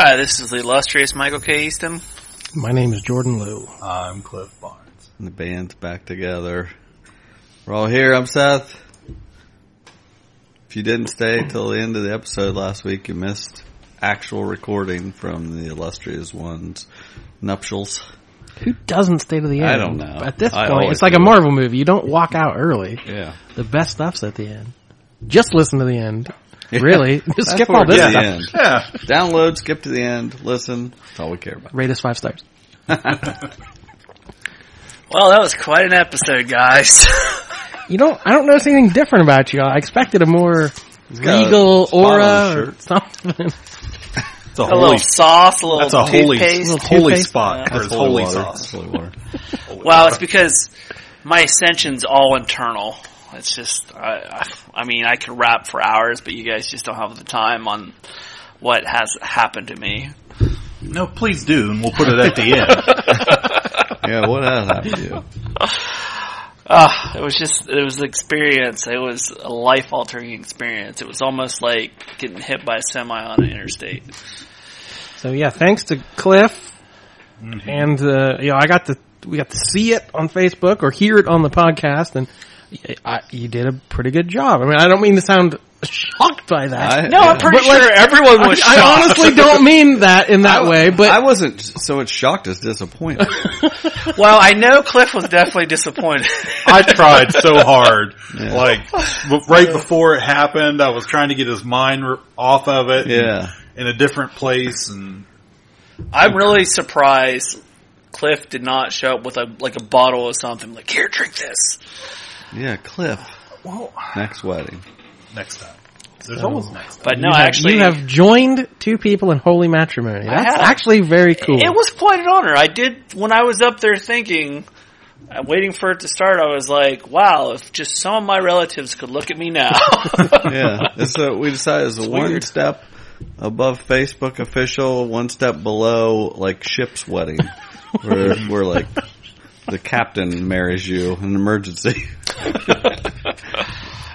Hi, this is the illustrious Michael K. Easton. My name is Jordan Liu. I'm Cliff Barnes. And the band's back together. We're all here. I'm Seth. If you didn't stay till the end of the episode last week, you missed actual recording from the illustrious one's nuptials. Who doesn't stay to the end? I don't know. At this I point, it's like do. a Marvel movie. You don't walk out early. Yeah. The best stuff's at the end. Just listen to the end. Really? Just skip all this gets stuff. the end. Yeah. Download, skip to the end, listen. That's all we care about. Rate us five stars. Well, that was quite an episode, guys. You don't. I don't notice anything different about you. I expected a more got a regal aura or something. It's a a holy, little sauce, a little that's a holy. Little holy spot. Yeah. Or it's holy water. sauce. Holy water. Well, it's because my ascension's all internal. It's just, I, I, I mean, I could rap for hours, but you guys just don't have the time on what has happened to me. No, please do, and we'll put it at the end. Yeah, what has happened to you? Ah, it was just, it was an experience. It was a life altering experience. It was almost like getting hit by a semi on an interstate. So yeah, thanks to Cliff, Mm-hmm. and uh, you know I got to we got to see it on Facebook or hear it on the podcast, and I, you did a pretty good job. I mean, I don't mean to sound shocked by that. I- No, I'm pretty But, like, sure everyone was I, I honestly don't mean that in that way, but I wasn't so much shocked as disappointed. Well, I know Cliff was definitely disappointed. I tried so hard. Like, right before it happened, I was trying to get his mind off of it. Yeah. In a different place, and I'm really surprised Cliff did not show up with a like a bottle of something. Like, here, drink this. Yeah, Cliff. well, Next wedding. next time. There's always next time. But no, you have, actually, you have joined two people in holy matrimony. That's have. actually very cool. it was quite an honor. I did when I was up there thinking, uh, waiting for it to start. I was like, wow, if just some of my relatives could look at me now. yeah. And so we decided it's a one weird. step above Facebook official, one step below like ship's wedding, where where like the captain marries you in an emergency.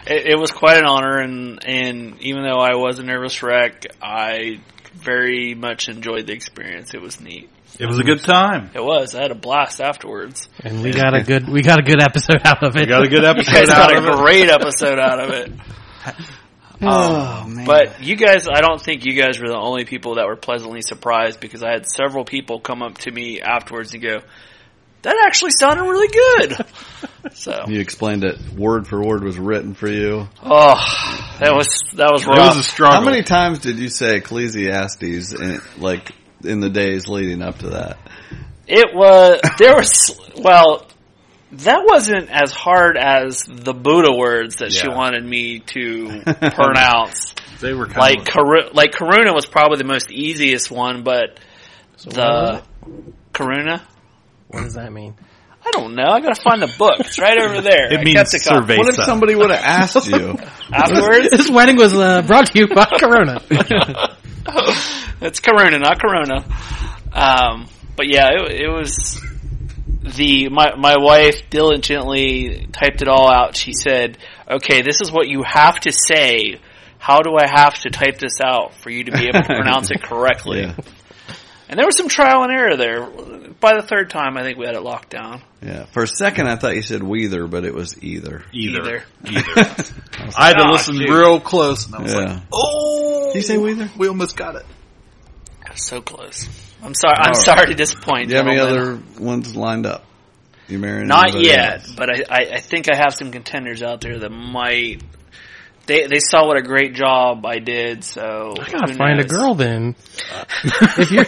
it, it was quite an honor, and and even though I was a nervous wreck, I very much enjoyed the experience. It was neat. It was a good time. It was. I had a blast afterwards. and we got a good we got a good episode out of it. We got a good You episode guys out got of a it. great episode out of it. oh um, man! But you guys, I don't think you guys were the only people that were pleasantly surprised because I had several people come up to me afterwards and go, "That actually sounded really good." So, you explained it word for word was written for you. oh, that was that was It was a struggle. How many times did you say Ecclesiastes in like in the days leading up to that? It was there was well, that wasn't as hard as the Buddha words that she wanted me to pronounce. They were kind like of Karu- like Karuna was probably the most easiest one, but the Karuna. What does that mean? I don't know. I gotta find the book. It's right over there. It I means kept it What if somebody would have asked you? Afterwards, This wedding was uh, brought to you by Corona. it's Corona, not Corona. Um, but yeah, it, it was the my my wife diligently typed it all out. She said, "Okay, this is what you have to say. How do I have to type this out for you to be able to pronounce it correctly?" Yeah, And there was some trial and error there. By the third time, I think we had it locked down. yeah. For a second, I thought you said weather, but it was either. either. Either. Either. I had to "Oh, listen shoot." real close, and I was Yeah. like, "Oh, Did you say weather? we almost got it." So close. I'm sorry. I'm All right. sorry to disappoint. Do you have any other ones lined up? You marrying? Not yet, else? but I, I, I think I have some contenders out there that might. They they saw what a great job I did, so I gotta who find a girl then. if you're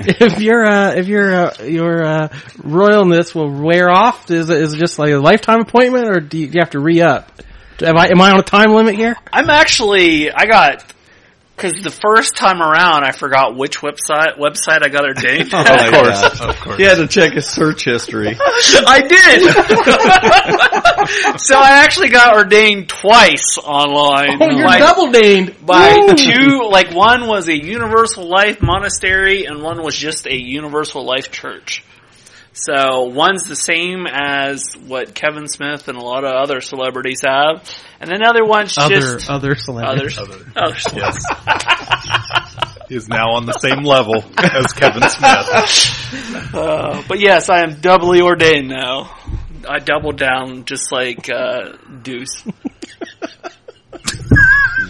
if your uh, if your uh, your uh, royalness will wear off, is it, is it just like a lifetime appointment, or do you, do you have to re up? Am I am I on a time limit here? I'm actually I got Because the first time around, I forgot which website website I got ordained. Oh at. my Of course, gosh. of course. He had to check his search history. I did. so I actually got ordained twice online. Oh, you're Like, double named by Woo! two. Like one was a Universal Life monastery, and one was just a Universal Life church. So one's the same as what Kevin Smith and a lot of other celebrities have, and another one's Other just other celebrities. others. Others. Yes. Is now on the same level as Kevin Smith. Uh, but yes, I am doubly ordained now. I doubled down just like uh, Deuce.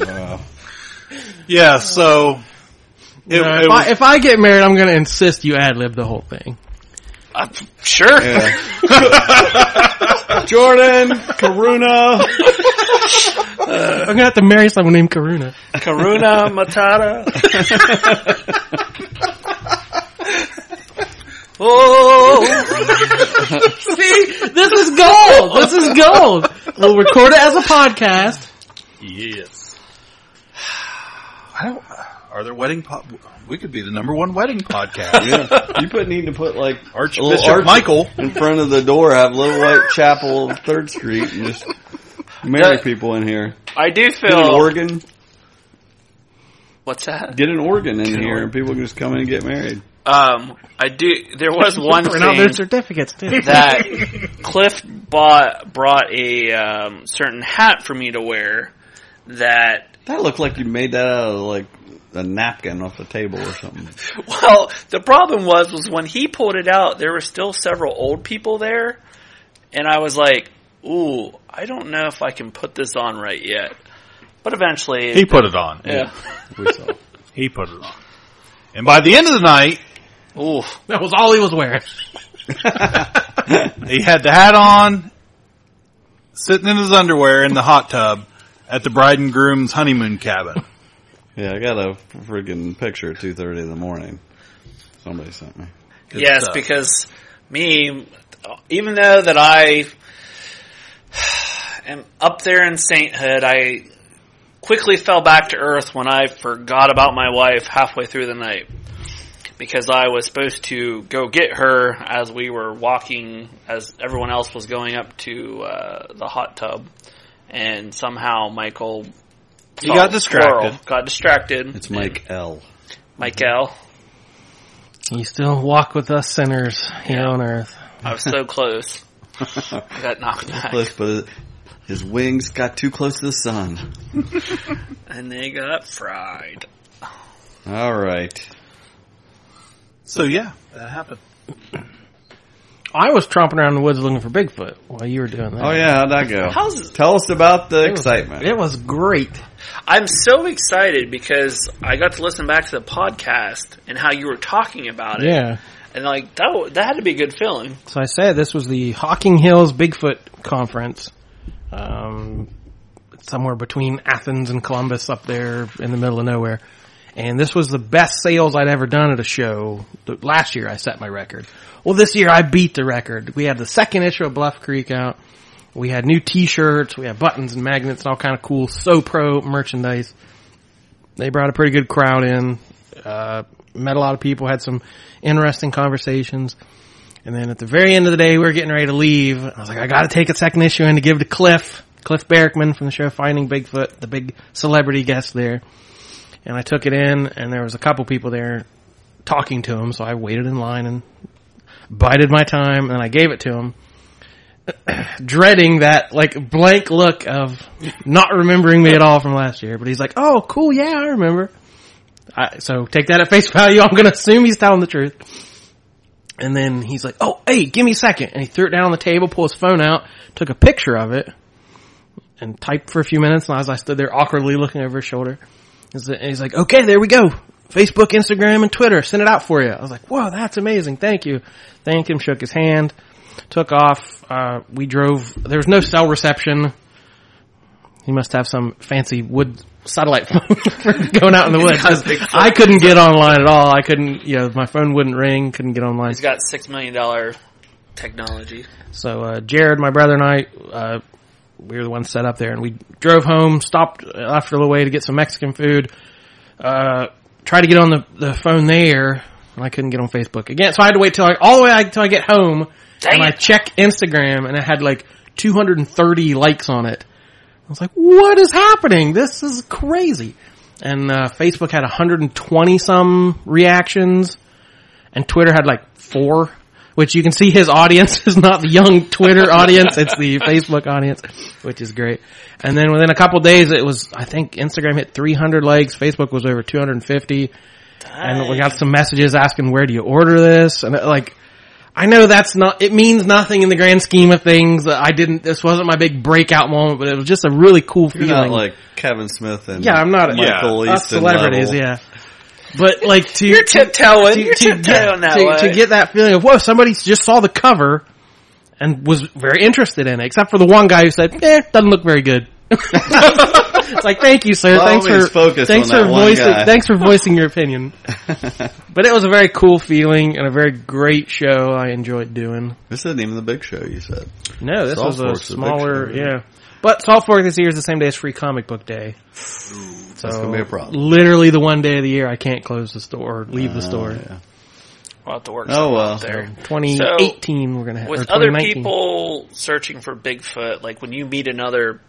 Wow. Yeah, so it, it if, was- I, if I get married, I'm going to insist you ad lib the whole thing. Uh, sure. Yeah. Jordan, Karuna. I'm going to have to marry someone named Karuna. Karuna Matata. oh, See, this is gold. This is gold. We'll record it as a podcast. yes. I don't. Are there wedding? Po- we could be the number one wedding podcast. Yeah. You put need to put like a Archbishop arch Michael. in front of the door. Have Little White Chapel, Third Street, and just marry Yeah. people in here. I do Get an organ. What's that? Get an organ in here, and people can just come in and get married. Um, I do. There was one Print out their thing certificates too. that Cliff bought brought a um, certain hat for me to wear. That That looked like you made that out of like a napkin off the table or something. well, the problem was was when he pulled it out, there were still several old people there, and I was like, "Ooh, I don't know if I can put this on right yet." But eventually, He put it on. yeah. We saw. He put it on. And by the end of the night, Ooh, That was all he was wearing. he had the hat on, sitting in his underwear in the hot tub at the bride and groom's honeymoon cabin. Yeah, I got a freaking picture at two thirty in the morning. Somebody sent me. Good yes, stuff. because me, even though that I am up there in sainthood, I quickly fell back to earth when I forgot about my wife halfway through the night. Because I was supposed to go get her as we were walking, as everyone else was going up to uh, the hot tub, and somehow Michael He saw got distracted. squirrel, got distracted. It's Mike L. Michael. You still walk with us sinners here on earth. I was so close. I got knocked back. Close, but his wings got too close to the sun. And they got fried. All right. So yeah, that happened. I was tromping around the woods looking for Bigfoot while you were doing that. Oh yeah, how'd that go? How's Tell us about the It was- excitement. It was great. I'm so excited because I got to listen back to the podcast and how you were talking about it. Yeah. And like that wa- that had to be a good feeling. So I said this was the Hocking Hills Bigfoot Conference, um, somewhere between Athens and Columbus, up there in the middle of nowhere. And this was the best sales I'd ever done at a show. Last year I set my record. Well, this year I beat the record. We had the second issue of Bluff Creek out. We had new T-shirts. We had buttons and magnets and all kind of cool So Pro merchandise. They brought a pretty good crowd in. Uh, met a lot of people. Had some interesting conversations. And then at the very end of the day, we were getting ready to leave. I was like, I gotta take a second issue in to give to Cliff, Cliff Barackman from the show Finding Bigfoot, the big celebrity guest there. And I took it in and there was a couple people there talking to him, so I waited in line and bided my time and I gave it to him. Dreading that like blank look of not remembering me at all from last year, but he's like, "Oh, cool, yeah, I remember." I, so take that at face value. I'm gonna assume he's telling the truth. And then he's like, "Oh, hey, give me a second. And he threw it down on the table, pulled his phone out, took a picture of it, and typed for a few minutes. And as I stood there awkwardly looking over his shoulder, and he's like, "Okay, there we go. Facebook, Instagram, and Twitter. Send it out for you." I was like, "Whoa, that's amazing. Thank you." Thanked him, shook his hand, took off. Uh, we drove. There was no cell reception. He must have some fancy wood satellite phone for going out in the woods. I couldn't get online at all. I couldn't, you know, my phone wouldn't ring, couldn't get online. He's got six million dollar technology. So, uh, Jared, my brother and I, uh, we were the ones set up there and we drove home, stopped after the way to get some Mexican food, uh, tried to get on the, the phone there, and I couldn't get on Facebook again. So I had to wait till I, all the way until I get home, Dang and I it. check Instagram, and it had like 230 likes on it. I was like, what is happening? This is crazy. And uh, Facebook had 120 some reactions, and Twitter had like four. Which you can see his audience is not the young Twitter audience, it's the Facebook audience, which is great. And then within a couple days, it was, I think Instagram hit 300 likes, Facebook was over 250, and we got some messages asking where do you order this, and uh, like, I know that's not, it means nothing in the grand scheme of things. I didn't, this wasn't my big breakout moment, but it was just a really cool You're feeling. not like Kevin Smith and yeah, I'm not, Michael us Easton celebrities, level. yeah. But like to, You're to- tiptoeing. to, You're to tiptoeing get, that to, way. to get that feeling of, whoa, somebody just saw the cover and was very interested in it, except for the one guy who said, eh, doesn't look very good. it's like, thank you, sir. By all thanks for, thanks on for voicing, guy. thanks for voicing your opinion. But it was a very cool feeling and a very great show I enjoyed doing. This isn't even the big show you said. No, this Salt was a the big smaller, show, yeah. yeah. But Salt Fork this year is the same day as Free Comic Book Day. So That's gonna be a problem. Literally the one day of the year I can't close the store or leave the store. Oh, yeah. We'll have to work Oh, well. out there. 2018 we're gonna have. With other people searching for Bigfoot, like when you meet another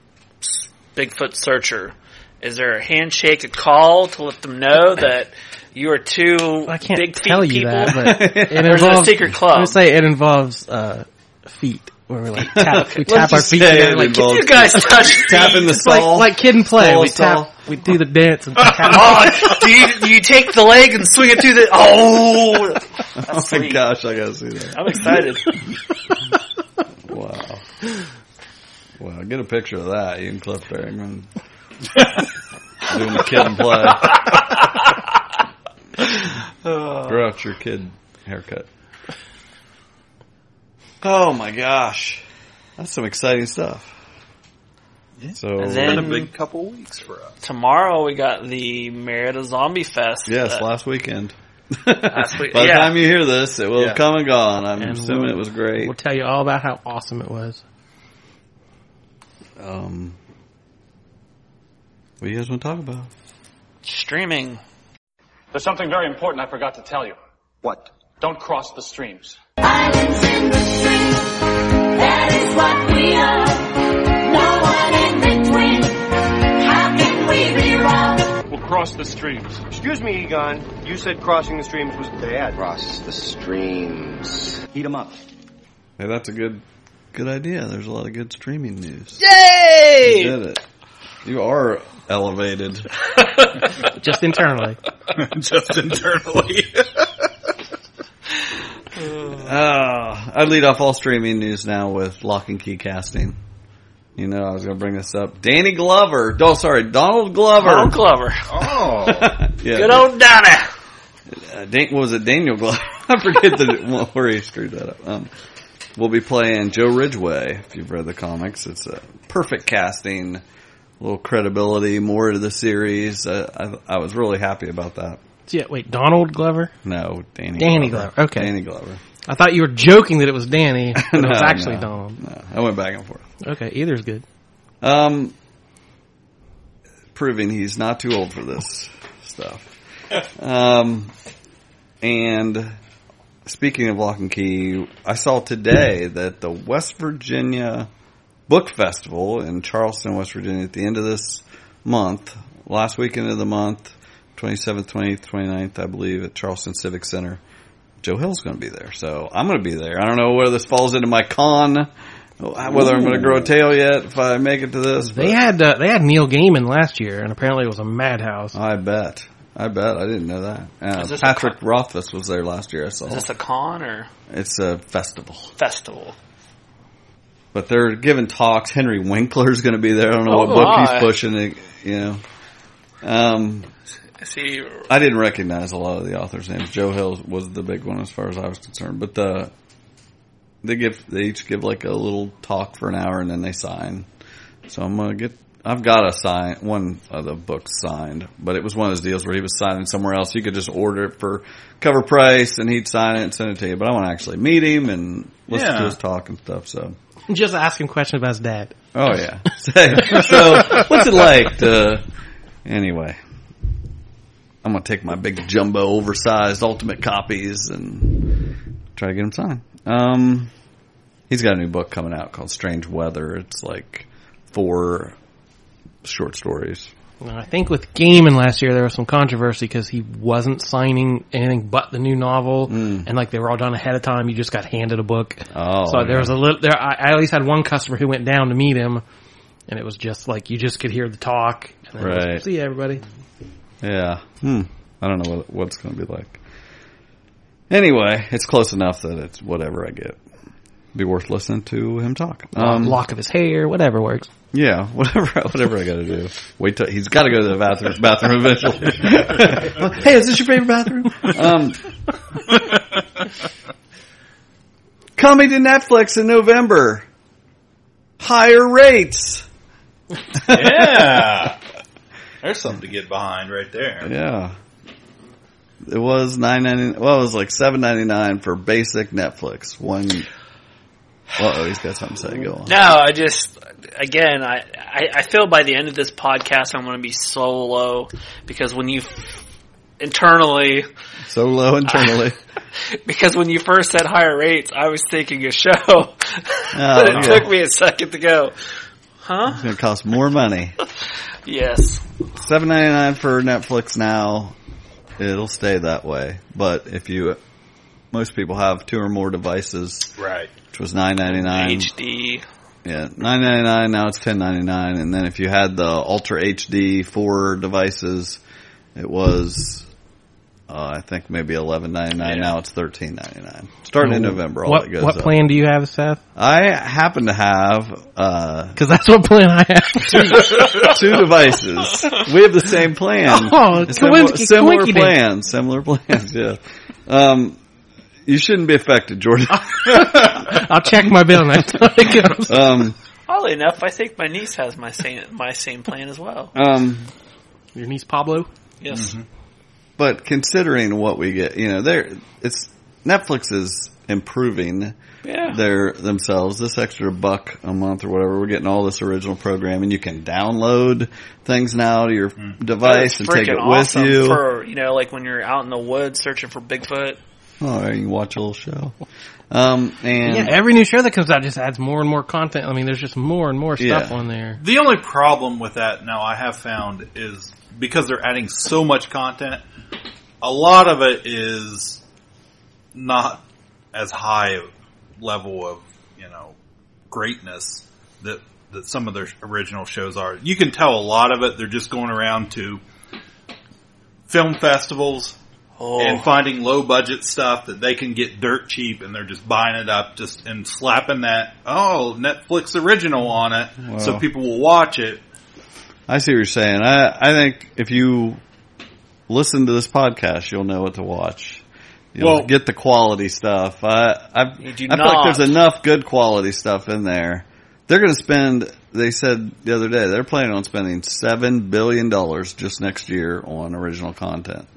Bigfoot searcher, is there a handshake, a call to let them know that you are two I can't big feet tell you people? that, but it Or is it a involves secret club? I'm gonna say it involves uh, feet, where we like tap, we tap our feet together, like, involves- you guys touch Tapping the it's like like kid and play. Stall, We stall. tap, we do the dance and tap. Oh, do you, you take the leg and swing it to the? Oh, Oh that's my gosh, I gotta see that. I'm excited. Wow. Wow, get a picture of that. You and Cliff Barrington doing the kid and play. Grow out your kid haircut. Oh my gosh. That's some exciting stuff. So, And Been a big couple weeks for us. Tomorrow we got the Merida Zombie Fest. yes, uh, last weekend. Last week- By the yeah. time you hear this, it will Yeah. have come and gone. I'm And assuming we'll- it was great. We'll tell you all about how awesome it was. Um, what do you guys want to talk about? streaming. There's something very important I forgot to tell you. What? Don't cross the streams. Islands in the stream, that is what we are. No one in between. How can we be wrong? We'll cross the streams. Excuse me, Egon. You said crossing the streams was bad. Cross the streams. Heat 'em up. Hey, that's a good, good idea. There's a lot of good streaming news. Yay! You did it. You are elevated. Just internally. Just internally. Uh, I'd lead off all streaming news now with Locke and Key casting. You know, I was going to bring this up. Danny Glover. Oh, sorry, Donald Glover. Donald Glover. oh. yeah, Good old Donna. uh, Dan, what was it Daniel Glover? I forget the where he screwed that up. Um, we'll be playing Joe Ridgeway. If you've read the comics, it's a perfect casting, a little credibility, more to the series. Uh, I, I was really happy about that. Yeah, wait, Donald Glover? No, Danny. Danny Glover, okay. Danny Glover. I thought you were joking that it was Danny, but it was actually no, Donald. No, I went back and forth. Okay, either's good. Um, proving he's not too old for this stuff. Um, and speaking of Locke and Key, I saw today that the West Virginia Book Festival in Charleston, West Virginia, at the end of this month, last weekend of the month, 27th, 28th, 29th, I believe, at Charleston Civic Center. Joe Hill's going to be there, so I'm going to be there. I don't know whether this falls into my con, whether I'm going to grow a tail yet if I make it to this. They but had uh, they had Neil Gaiman last year, and apparently it was a madhouse. I bet, I bet, I didn't know that. Uh, Is this Patrick Rothfuss was there last year. I saw. Is this a con or it's a festival, festival? but they're giving talks. Henry Winkler's going to be there. I don't know Oh, what book my. he's pushing. You know, um, See, I didn't recognize a lot of the authors' names. Joe Hill was the big one as far as I was concerned. But the they give they each give like a little talk for an hour and then they sign. So I'm gonna get. I've got a sign one of the books signed, but it was one of those deals where he was signing somewhere else. You could just order it for cover price and he'd sign it and send it to you. But I want to actually meet him and listen Yeah. to his talk and stuff. So Just ask him questions about his dad. Oh yeah. so what's it like to anyway? I'm gonna take my big jumbo, oversized ultimate copies and try to get him signed. Um, he's got a new book coming out called Strange Weather. It's like four short stories. I think with Gaiman last year there was some controversy because he wasn't signing anything but the new novel, and like they were all done ahead of time. You just got handed a book. Oh, so there was a little. There, I, I at least had one customer who went down to meet him, and it was just like you just could hear the talk. And then it was, Right. See you, everybody. Yeah. Hmm. I don't know what, what it's going to be like. Anyway, it's close enough that it's whatever I get. Be worth listening to him talk. Um, Lock of his hair, whatever works. yeah, whatever, whatever I got to do. Wait till he's got to go to the bathroom, bathroom eventually. hey, is this your favorite bathroom? Um, coming to Netflix in November. Higher rates. Yeah. There's something to get behind right there. Yeah. It was nine ninety. Well, it was like seven ninety nine for basic Netflix. One. Oh, he's got something to say. Go on. No, I just again, I, I I feel by the end of this podcast, I'm going to be so low because when you internally, So low internally. because when you first said higher rates, I was thinking a show. Oh, but it yeah. took me a second to go. Huh? It's going to cost more money. Yes. Seven ninety nine for Netflix now. It'll stay that way. But if you, most people have two or more devices, Right. which was nine ninety nine. HD. Yeah, nine ninety nine. Now it's ten ninety nine. And then if you had the Ultra HD four devices, it was, uh, I think maybe eleven ninety nine. Yeah. Now it's thirteen ninety nine. Starting in November, all What that goes what up. plan do you have, Seth? I happen to have uh, Because that's what plan I have. two devices. We have the same plan. Oh, similar, coinky- similar coinky-dink. plans. Similar plans. Yeah. Um, you shouldn't be affected, Jordan. I'll check my bill next time it comes. um, Oddly enough, I think my niece has my same my same plan as well. um, Your niece Pablo? Yes. But considering what we get, you know, there it's Netflix is improving Yeah. their themselves. This extra buck a month or whatever, we're getting all this original programming. You can download things now to your device and take it Freaking with you. for you know, like when you're out in the woods searching for Bigfoot. oh, you can watch a little show. Um, and Yeah, every new show that comes out just adds more and more content. I mean, there's just more and more stuff Yeah. on there. The only problem with that now I have found is because they're adding so much content, a lot of it is not as high level of, you know, greatness that, that some of their original shows are. You can tell a lot of it, they're just going around to film festivals Oh, and finding low budget stuff that they can get dirt cheap and they're just buying it up just and slapping that, oh, Netflix original on it so people will watch it. I see what you're saying. I I think if you listen to this podcast, you'll know what to watch. You'll Well- get the quality stuff. I I, I You do feel like there's enough good quality stuff in there. They're going to spend. They said the other day they're planning on spending seven billion dollars just next year on original content.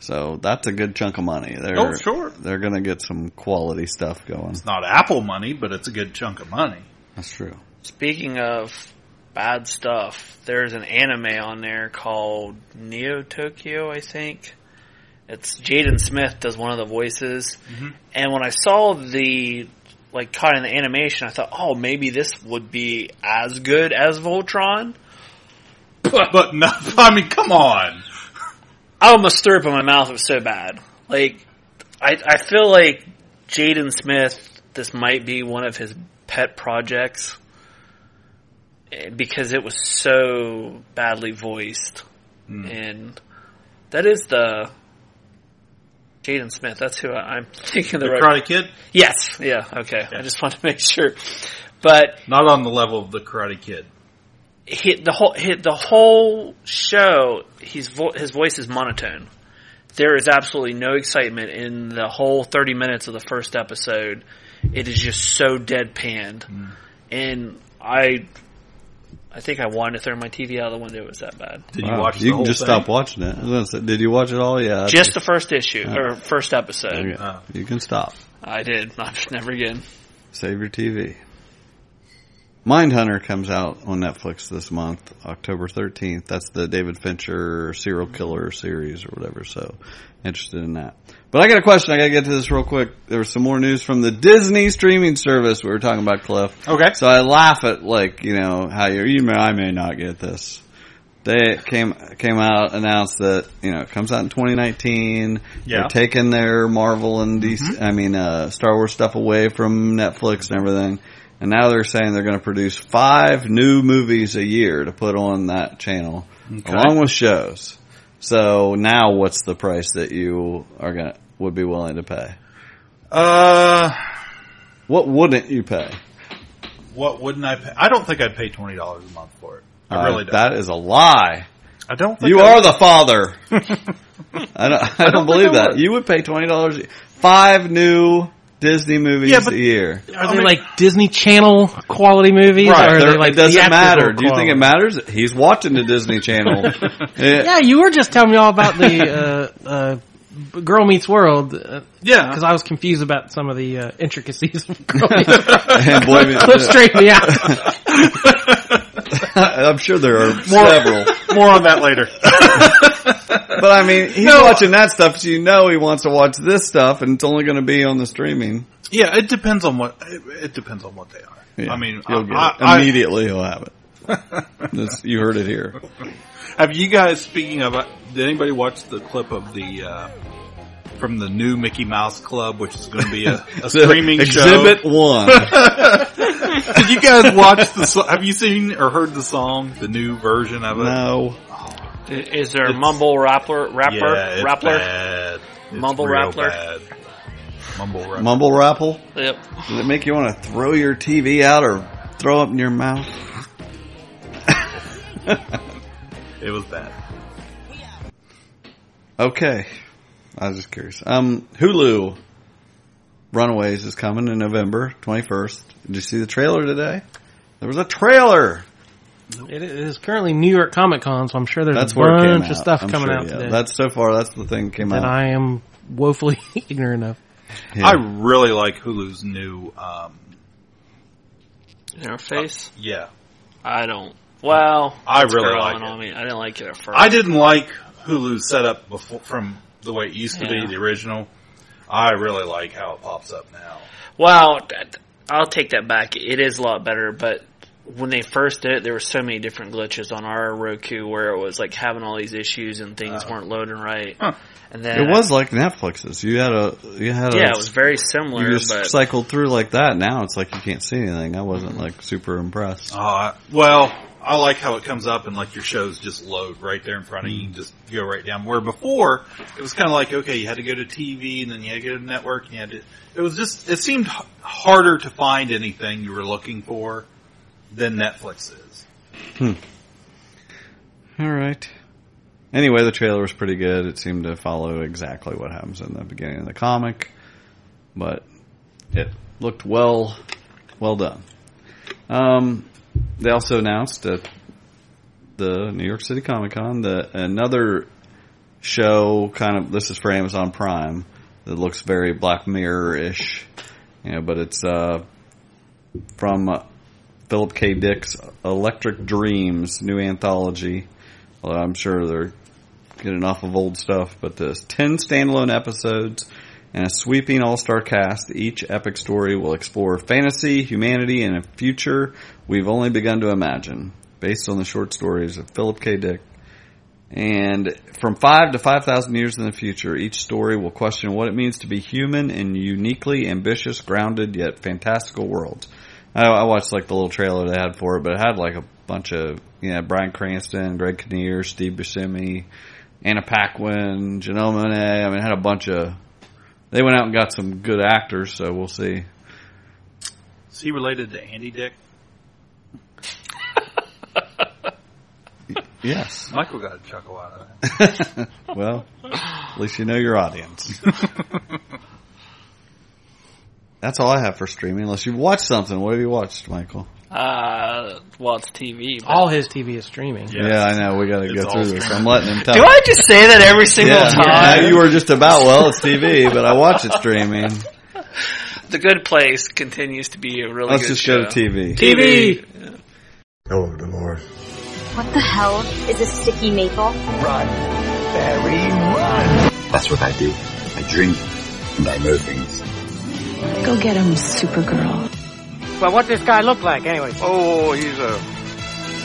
So that's a good chunk of money. They're, Oh, sure. They're going to get some quality stuff going. It's not Apple money, but it's a good chunk of money. That's true. Speaking of bad stuff, there's an anime on there called Neo Tokyo, I think. It's Jaden Smith does one of the voices, mm-hmm. and when I saw the like caught in the animation, I thought, oh, maybe this would be as good as Voltron. But no, I mean, come on. I almost threw up in my mouth. It was so bad. Like, I I feel like Jaden Smith. This might be one of his pet projects because it was so badly voiced, hmm. and that is the Jaden Smith. That's who I, I'm thinking the, The right. Karate Kid, Yes. Yeah. Okay. I just want to make sure, but not on the level of the Karate Kid. hit the whole hit the whole show. He's vo- his voice is monotone. There is absolutely no excitement in the whole thirty minutes of the first episode. It is just so deadpanned, hmm. and I, I think I wanted to throw my TV out of the window. It was that bad. Did Wow. you watch? All? You the can whole just thing? stop watching it. I was gonna say, Did you watch it all? Yeah. Just the first issue or first episode. Okay. Oh. You can stop. I did. Not never again. Save your TV. Mindhunter comes out on Netflix this month, October 13th. That's the David Fincher serial killer series or whatever. So interested in that. But I got a question. I got to get to this real quick. There was some more news from the Disney streaming service we were talking about, Cliff. Okay. So I laugh at like, you know, how you you may, I may not get this. They came came out announced that you know it comes out in 2019. Yeah. They're taking their Marvel and DC, I mean uh, Star Wars stuff away from Netflix and everything, and now they're saying they're going to produce five new movies a year to put on that channel, along with shows. So now, what's the price that you are gonna would be willing to pay? Uh, What wouldn't you pay? what wouldn't I pay? I don't think I'd pay twenty dollars a month for it. I Uh, really don't. That is a lie. I don't. Think You I- are the father. I don't. I don't, don't believe that. would. You would pay twenty dollars. Five new Disney movies Yeah, but- a year. Are I they mean- like Disney Channel quality movies? Right. Or are they like it doesn't theatrical matter. Do you think it matters? He's watching the Disney Channel. Yeah. Yeah, you were just telling me all about the uh, uh, Girl Meets World because Yeah. Because I was confused about some of the uh, intricacies of Girl Meets World. And boy, Meets- Cliff straightened me out. I'm sure there are several. More on that later. But I mean, he's watching that stuff, so you know he wants to watch this stuff, and it's only going to be on the streaming. yeah, it depends on what. It, it depends on what they are. Yeah, I mean, he'll get I, it. I- immediately. he'll have it. This- you heard it here. Have you guys? Speaking of, uh, did anybody watch the clip of the uh, from the new Mickey Mouse Club, which is going to be a, a streaming Exhibit show? one. Did you guys watch the? so- Have you seen or heard the song, the new version of it? no. Is there a mumble rapper? Rapper? Yeah, it's Rappler? bad. It's Mumble real Rappler? bad. Mumble Rappler. Mumble Rapple? Yep. Does it make you want to throw your TV out or throw up in your mouth? It was bad. Okay. I was just curious. Um, Hulu Runaways is coming in November 21st. Did you see the trailer today? There was a trailer. It is currently New York Comic Con, so I'm sure there's That's a where it bunch of stuff I'm coming sure, out yeah. today That's so far. That's the thing that came that out. I am woefully ignorant of. Yeah. I really like Hulu's new. Um, Interface? yeah, I don't. Well, I really growing like it. on me. I didn't like it at first. I didn't like Hulu's setup before from the way it used to Yeah. be, the original. I really like how it pops up now. Well, I'll take that back. It is a lot better, but when they first did it, there were so many different glitches on our Roku where it was like having all these issues and things weren't loading right. Huh. And then It was like Netflix's. You had a you had a yeah, it was very similar, you just but cycled through like that. Now it's like you can't see anything. I wasn't like super impressed. Uh, well, I like how it comes up and like your shows just load right there in front of you. You can just go right down. Where before it was kind of like okay, you had to go to TV and then you had to go to network and you had to. It was just it seemed h- harder to find anything you were looking for than Netflix is. Hmm. All right. Anyway, the trailer was pretty good. It seemed to follow exactly what happens in the beginning of the comic, but it looked well, well done. Um, they also announced at the New York City Comic Con that another show, kind of this is for Amazon Prime, that looks very Black Mirror ish, you know, but it's uh, from uh, Philip K. Dick's Electric Dreams new anthology. Well, I'm sure they're getting off of old stuff, but there's 10 standalone episodes and a sweeping all-star cast. Each epic story will explore fantasy, humanity, and a future we've only begun to imagine, based on the short stories of Philip K. Dick. And from five to 5,000 years in the future, each story will question what it means to be human in uniquely ambitious, grounded, yet fantastical worlds. I, I watched like the little trailer they had for it, but it had like a bunch of, you know, Bryan Cranston, Greg Kinnear, Steve Buscemi, Anna Paquin, Janelle Monáe. I mean, it had a bunch of, they went out and got some good actors, so we'll see. Is he related to Andy Dick? Yes. Michael got a chuckle out of that. well, at least you know your audience. That's all I have for streaming. Unless you've watched something, what have you watched, Michael? Uh, well, it's TV. but- All his TV is streaming. Yeah. Yeah, I know. We got to go all through this. I'm letting him tell. Do I just say that every single yeah, time? yeah, you were just about well, it's TV, but I watch it streaming. The Good Place continues to be a really Let's good just show. go to TV. TV. Oh, Dolores. What the hell is a sticky maple? Run, Barry, run! That's what I do. I drink and I know things. Go get him, Supergirl. Well, what does this guy look like, anyway? Oh, he's a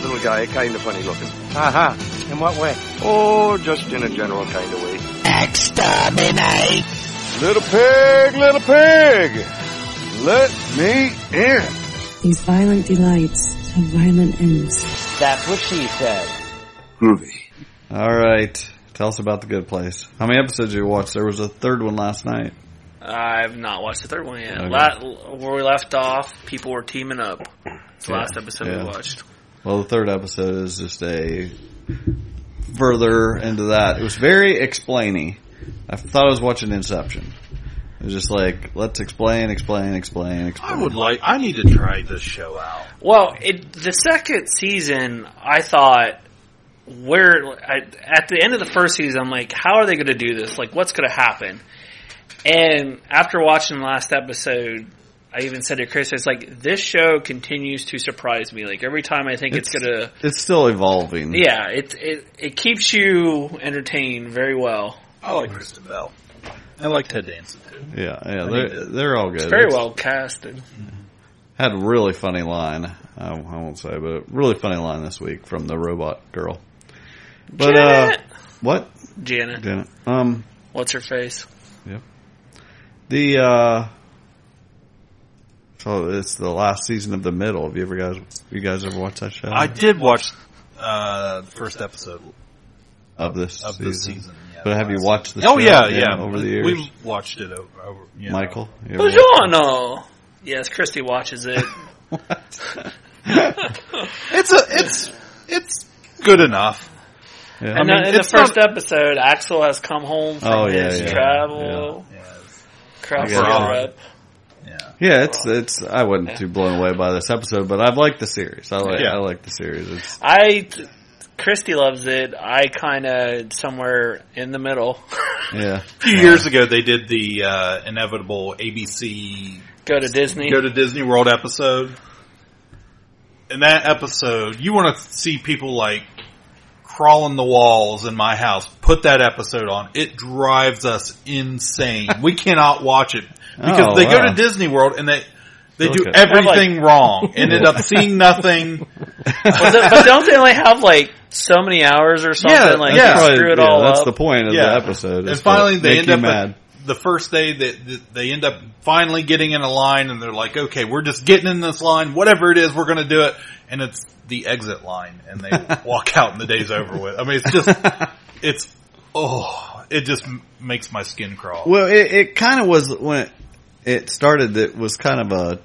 little guy, kind of funny looking. Uh-huh. In what way? Oh, just in a general kind of way. Exterminate! Little pig, little pig! Let me in! These violent delights have violent ends. That's what she said. Groovy. All right. Tell us about the good place. How many episodes did you watch? There was a third one last night. I've not watched the third one yet. Okay. La- where we left off, people were teaming up. It's the Yeah, last episode yeah. we watched. Well, the third episode is just a further into that. It was very explainy. I thought I was watching Inception. It was just like, let's explain, explain, explain, explain. I would like. I need to try this show out. Well, it, the second season, I thought, where I, at the end of the first season, I'm like, how are they going to do this? Like, what's going to happen? And after watching the last episode, I even said to Chris, it's like this show continues to surprise me. Like every time I think it's, It's- gonna, It's still evolving. yeah, it it it keeps you entertained very well. I like Kristen Bell. I like Ted Danson too. Yeah, yeah, they're, need to- they're all good. It's very It's- well casted. Had a really funny line. I, I won't say, but a really funny line this week from the robot girl. But Janet! uh, what? Janet, Janet. Um, what's her face? The uh, so it's the last season of the middle. Have you ever guys, you guys ever watched that show? I did watch uh, the first episode of this of season. this season. yeah. But have you watched the Oh show yeah, yeah. over the years? We've watched it over. over you know. Michael, you ever watched Buongiorno. Yes, Christy watches it. It's a it's it's good enough. Yeah. And mean, uh, in the first not- episode, Axl has come home from Oh, yeah, his yeah, travel. Yeah. Craft I get beer Yeah. Yeah, it's it's. I wasn't too blown away by this episode, but I've liked the series. I like Yeah. I like the series. It's I, Christy loves it. I kind of somewhere in the middle. yeah. A few years ago, they did the uh, inevitable ABC Go to Disney. Go to Disney World episode. In that episode, you want to see people like crawling the walls in my house. Put that episode on. It drives us insane. we cannot watch it because Oh, they go to Disney World and they they do Okay. everything wrong. Ended up seeing nothing. It- but don't they only have like so many hours or something? Yeah, like yeah. Probably- screw it yeah, all that's up. the point of Yeah. the episode. and finally they end up mad. The first day that that they end up finally getting in a line and they're like, okay, we're just getting in this line, whatever it is, we're going to do it. And it's the exit line and they walk out and the day's over with. I mean, it's just, it's, oh, it just makes my skin crawl. Well, it, it kind of was when it, it started. that was kind of a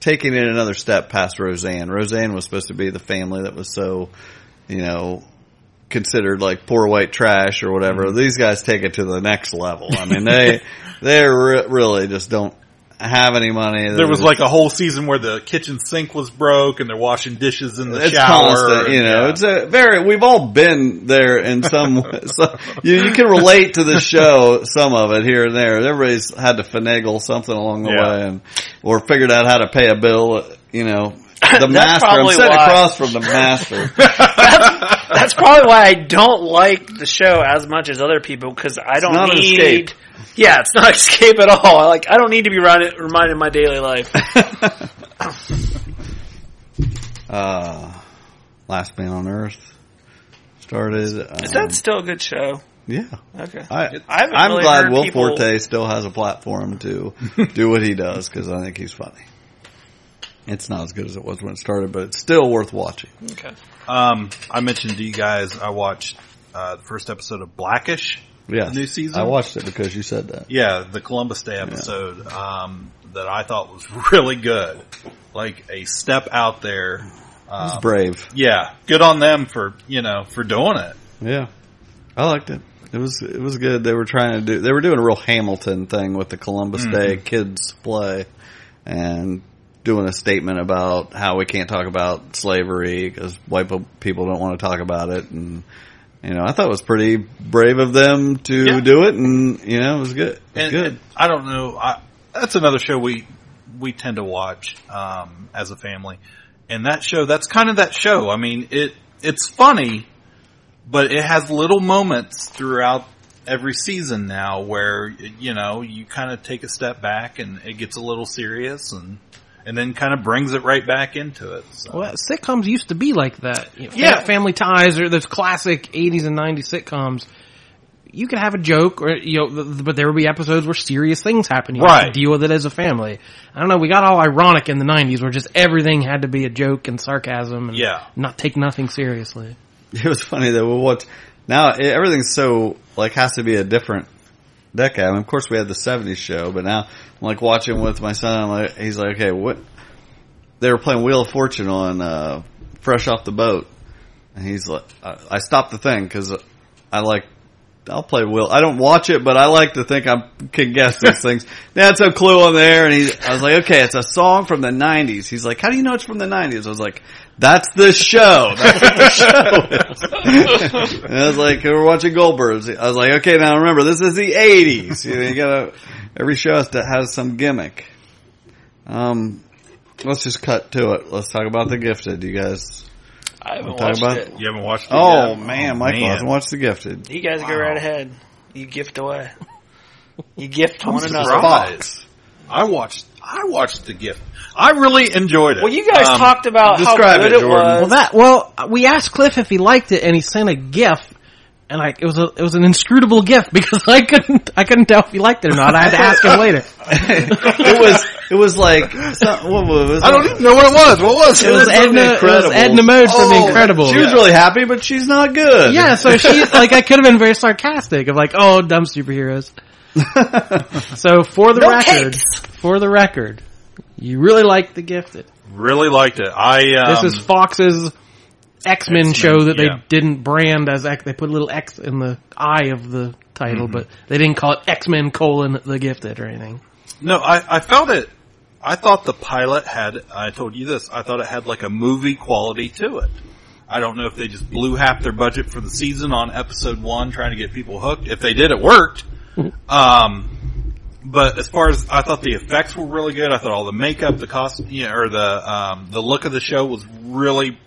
taking it another step past Roseanne. Roseanne was supposed to be the family that was so, you know, considered like poor white trash or whatever. Mm-hmm. These guys take it to the next level. I mean, they they re- really just don't have any money. There was like a whole season where the kitchen sink was broke and they're washing dishes in the it's shower. constant, you know. Yeah. It's a very. We've all been there in some. so, you, you can relate to the show, some of it here and there. Everybody's had to finagle something along the Yeah. way, and or figured out how to pay a bill. You know, the master. I'm sitting why. across from the master. That's probably why I don't like the show as much as other people because I don't not need. Yeah, it's not escape at all. Like I don't need to be reminded, reminded of my daily life. uh, Last Man on Earth started. Um, Is that still a good show? yeah. Okay. I, I I'm really glad Will people- Forte still has a platform to do what he does because I think he's funny. It's not as good as it was when it started, but it's still worth watching. Okay. Um, I mentioned to you guys, I watched, uh, the first episode of Blackish. Yes, New season? I watched it because you said that. Yeah, the Columbus Day episode um, that I thought was really good, like a step out there. It's Um, brave. yeah, good on them for you know for doing it. Yeah, I liked it. It was it was good. They were trying to do. They were doing a real Hamilton thing with the Columbus Mhm. Day kids play, and doing a statement about how we can't talk about slavery because white people don't want to talk about it. And you know, I thought it was pretty brave of them to Yeah. do it, and you know, it was good. It was And, good. and I don't know. I that's another show we we tend to watch um, as a family, and that show that's kind of that show. I mean, it it's funny, but it has little moments throughout every season now where you know you kind of take a step back and it gets a little serious and and then kind of brings it right back into it. So. Well, sitcoms used to be like that. You know, Yeah. Family Ties or those classic 80s and 90s sitcoms. You could have a joke or, you know, but there would be episodes where serious things happen. You have to Right. deal with it as a family. I don't know, we got all ironic in the 90s where just everything had to be a joke and sarcasm and Yeah. not take nothing seriously. It was funny that we watch now. Everything's so like has to be a different decade. I mean, of course, we had the '70s show, but now I'm like watching with my son. I'm like, he's like, okay, what? They were playing Wheel of Fortune on uh, Fresh Off the Boat, and he's like, I, I stopped the thing because I like. I'll play Wheel. I don't watch it, but I like to think I can guess these things. That's a clue on there, and he. I was like, okay, it's a song from the '90s. He's like, how do you know it's from the '90s? I was like, that's the show. That's what the show is. and I was like, we're watching Goldbergs. I was like, okay, now remember, this is the 80s. You, know, you gotta, every show has to has some gimmick. Um, let's just cut to it. Let's talk about The Gifted. You guys, I haven't wanna watched about it. You haven't watched it Oh yet? man, Oh, Michael man. hasn't watched The Gifted. You guys go right ahead. You gift away. You gift one another. surprised. I watched. I watched the gift. I really enjoyed it. Well, you guys Um, talked about how describe good it, it, Jordan. was. Well, that well, we asked Cliff if he liked it, and he sent a GIF, and like it was a it was an inscrutable GIF because I couldn't I couldn't tell if he liked it or not. I had to ask him later. it was, it was like, some- what was it? I don't even know what it was. What was It was Edna. The It was Edna Mode from The Oh, Incredible. She was really happy, but she's not good. Yeah, so she like I could have been very sarcastic of like, oh, dumb superheroes. so for the No record, cakes. for the record, you really liked The Gifted. Really liked it. I um, This is Fox's X Men show that they didn't brand as X. They put a little X in the eye of the title, Mm-hmm. but they didn't call it X Men colon The Gifted or anything. no. I I felt it. I thought the pilot had. I told you this. I thought it had like a movie quality to it. I don't know if they just blew half their budget for the season on episode one, trying to get people hooked. If they did, it worked. um, but as far as I thought, the effects were really good. I thought all the makeup, the cost, you know, or the um, the look of the show was really,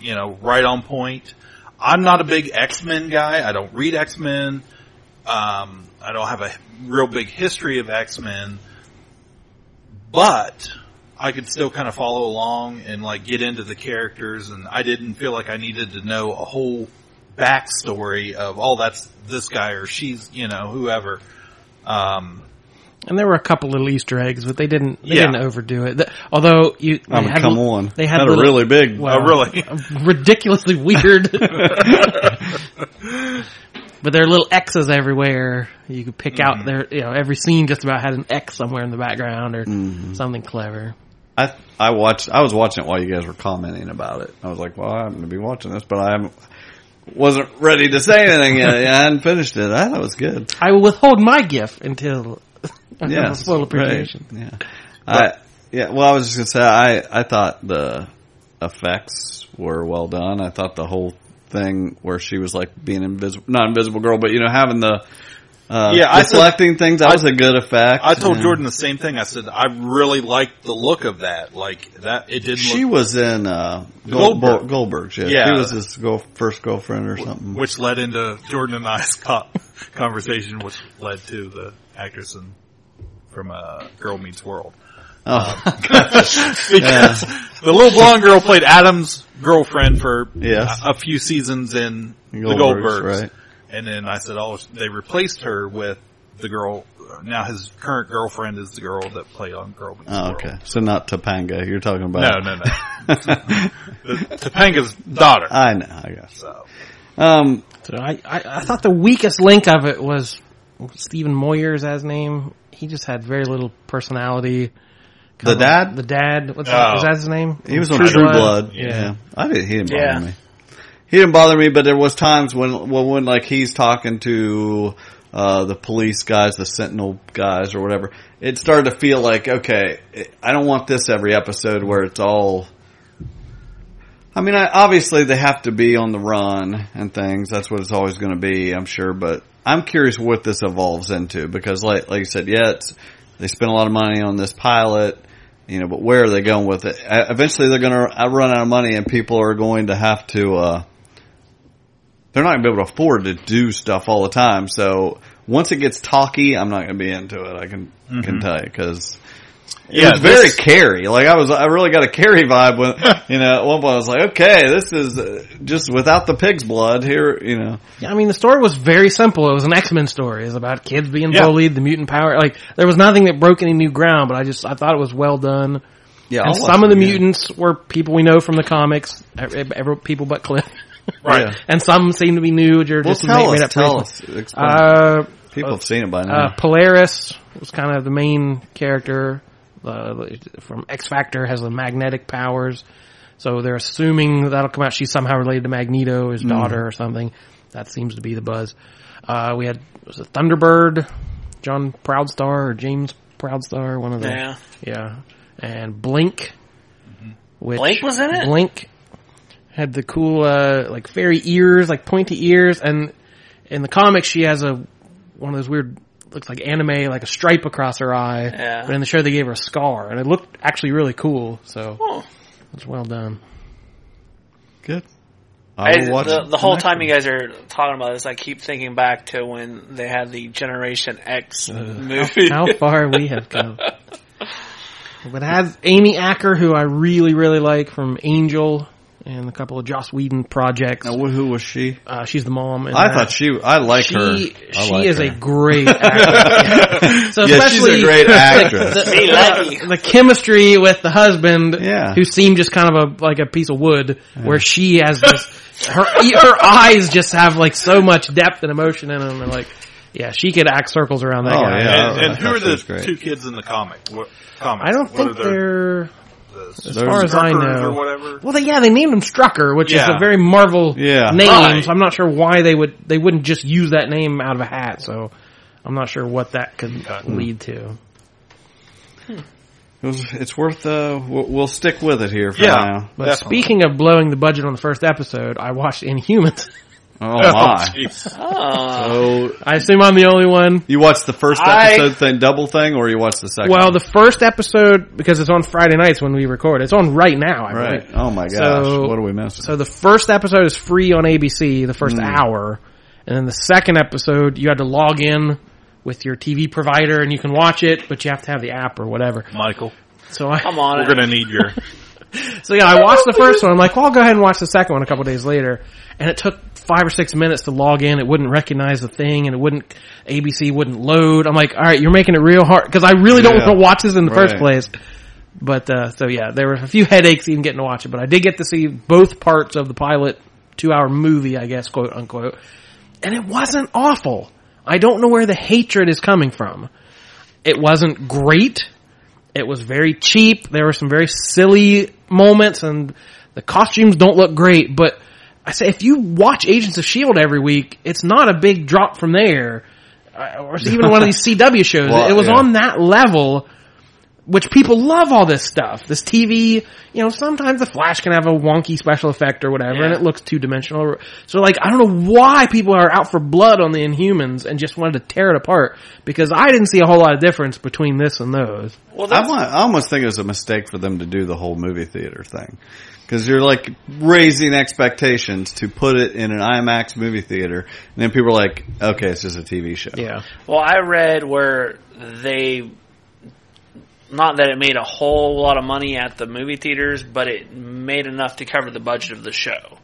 you know, right on point. I'm not a big X Men guy. I don't read X Men. Um, I don't have a real big history of X Men, but I could still kind of follow along and like get into the characters, and I didn't feel like I needed to know a whole backstory of oh that's this guy or she's you know whoever. Um, And there were a couple little Easter eggs, but they didn't. They Yeah. didn't overdo it. The- although you, they I mean, had come li- on. they had Not a really big. well, oh really? ridiculously weird. but there are little X's everywhere. You could pick out there. You know, every scene just about had an X somewhere in the background or something clever. I I watched. I was watching it while you guys were commenting about it. I was like, "Well, I'm going to be watching this," but I haven't- wasn't ready to say anything yet. I hadn't finished it. I thought it was good. I will withhold my gift until I have a Yes, full right. appreciation. Yeah, I yeah. Well, I was just going to say I I thought the effects were well done. I thought the whole thing where she was like being invisible, not invisible girl, but you know having the uh, Yeah, deflecting things. That I- was a good effect. I told Yeah. Jordan the same thing. I said I really liked the look of that. Like that, it didn't. She look, was in uh, Gold, Goldberg. Yeah. Yeah. she was his girl, first girlfriend or something. which led into Jordan and I's co- conversation, which led to the actress in, from uh, Girl Meets World. Oh, Because the little blonde girl played Adam's girlfriend for Yes. a, a few seasons in the Goldbergs, Goldbergs, right. And then I said, "Oh, they replaced her with the girl." Now his current girlfriend is the girl that played on Girl Meets oh, World. okay. So not Topanga. You're talking about. no, no. The- Topanga's daughter. I know. I guess. So Um, So I, I, I thought the weakest link of it was Stephen Moyer's as name. He just had very little personality. The dad? The dad. What's that? Oh. Is that his name? he was on True Blood. Yeah. Yeah. I didn't. He didn't bother Yeah. me. He didn't bother me, but there was times when, when, when like he's talking to uh, the police guys, the Sentinel guys, or whatever. It started to feel like okay, I don't want this every episode where it's all. I mean, I, obviously they have to be on the run and things. That's what it's always going to be, I'm sure. But I'm curious what this evolves into because, like, like you said, yeah, they spent a lot of money on this pilot, you know, but where are they going with it? Uh, Eventually they're going to run out of money and people are going to have to, uh, they're not going to be able to afford to do stuff all the time. So once it gets talky, I'm not going to be into it. I can, can tell you because it Yeah, was very this- Carrie. Like I was, I really got a Carrie vibe when, you know, at one point I was like, okay, this is uh, just without the pig's blood here, you know. Yeah, I mean, the story was very simple. It was an X-Men story. It was about kids being Yeah. bullied, the mutant power. Like, there was nothing that broke any new ground, but I just, I thought it was well done. Yeah, and some of the again. mutants were people we know from the comics, ev- every, people but Cliff. Right. Yeah. and some seem to be new, or Well, just tell made, made us, up tell us. Uh, People have seen it by now. uh, Polaris was kind of the main character uh, from X Factor. Has the magnetic powers, so they're assuming that'll come out. She's somehow related to Magneto, his daughter, or something. That seems to be the buzz. Uh, we had was it Thunderbird, John Proudstar or James Proudstar, one of the Yeah. yeah, and Blink. Which Blink was in it? Blink had the cool uh, like fairy ears, like pointy ears, and in the comics she has a one of those weird looks like anime, like a stripe across her eye. Yeah. But in the show they gave her a scar, and it looked actually really cool. So Oh. it's well done. Good. I, I watch the, it the whole time one. you guys are talking about this, I keep thinking back to when they had the Generation X movie. How far we have come. But it has Amy Acker, who I really, really like from Angel and a couple of Joss Whedon projects. Now, who was she? Uh, she's the mom. I that. thought she. I like she, her. I she like is her. a great actress. so Yeah, she's a especially great the- actress. The, Me lucky. the chemistry with the husband, Yeah. who seemed just kind of a like a piece of wood, where she has this her her eyes just have like so much depth and emotion in them, and like yeah, she could act circles around that Oh, guy. yeah. And, and who are she the two kids in the comic? What, comics? I don't What think are they're the as far as I know. or whatever. Well, they, yeah, they named him Strucker, which is Yeah. a very Marvel Yeah. name. Right. So I'm not sure why they would they wouldn't just use that name out of a hat. So I'm not sure what that could lead to. It was, it's worth. Uh, we'll, we'll stick with it here for Yeah. now. But Definitely. speaking of blowing the budget on the first episode, I watched Inhumans. Oh my! Oh. So I assume I'm the only one. you watched the first I- episode thing, double thing, or you watched the second? Well, one? the first episode because it's on Friday nights when we record. It's on right now. I right. believe. Oh my gosh! So- what are we missing? So the first episode is free on ABC, the first Hmm. hour, and then the second episode you had to log in with your TV provider and you can watch it, but you have to have the app or whatever. Michael, So I, Come on. we're gonna need your. so yeah, I watched the first one. I'm like, well, I'll go ahead and watch the second one a couple days later, and it took five or six minutes to log in. It wouldn't recognize the thing, and it wouldn't ABC wouldn't load. I'm like, all right, you're making it real hard because I really don't Yeah. want to watch this in the first place. But uh, so yeah, there were a few headaches even getting to watch it, but I did get to see both parts of the pilot two hour movie, I guess, quote unquote, and it wasn't awful. I don't know where the hatred is coming from. It wasn't great. It was very cheap. There were some very silly moments and the costumes don't look great, but I say if you watch Agents of S.H.I.E.L.D. Every week, it's not a big drop from there. Uh, Or even one of these CW shows. Well, it was yeah. on that level, which people love all this stuff. This TV, you know, sometimes the Flash can have a wonky special effect or whatever, and it looks two dimensional. So like, I don't know why people are out for blood on the Inhumans and just wanted to tear it apart because I didn't see a whole lot of difference between this and those. Well, I, want, I almost think it was a mistake for them to do the whole movie theater thing. Cause you're like raising expectations to put it in an IMAX movie theater, and then people are like, okay, it's just a TV show. Yeah. well, I read where they, not that it made a whole lot of money at the movie theaters, but it made enough to cover the budget of the show.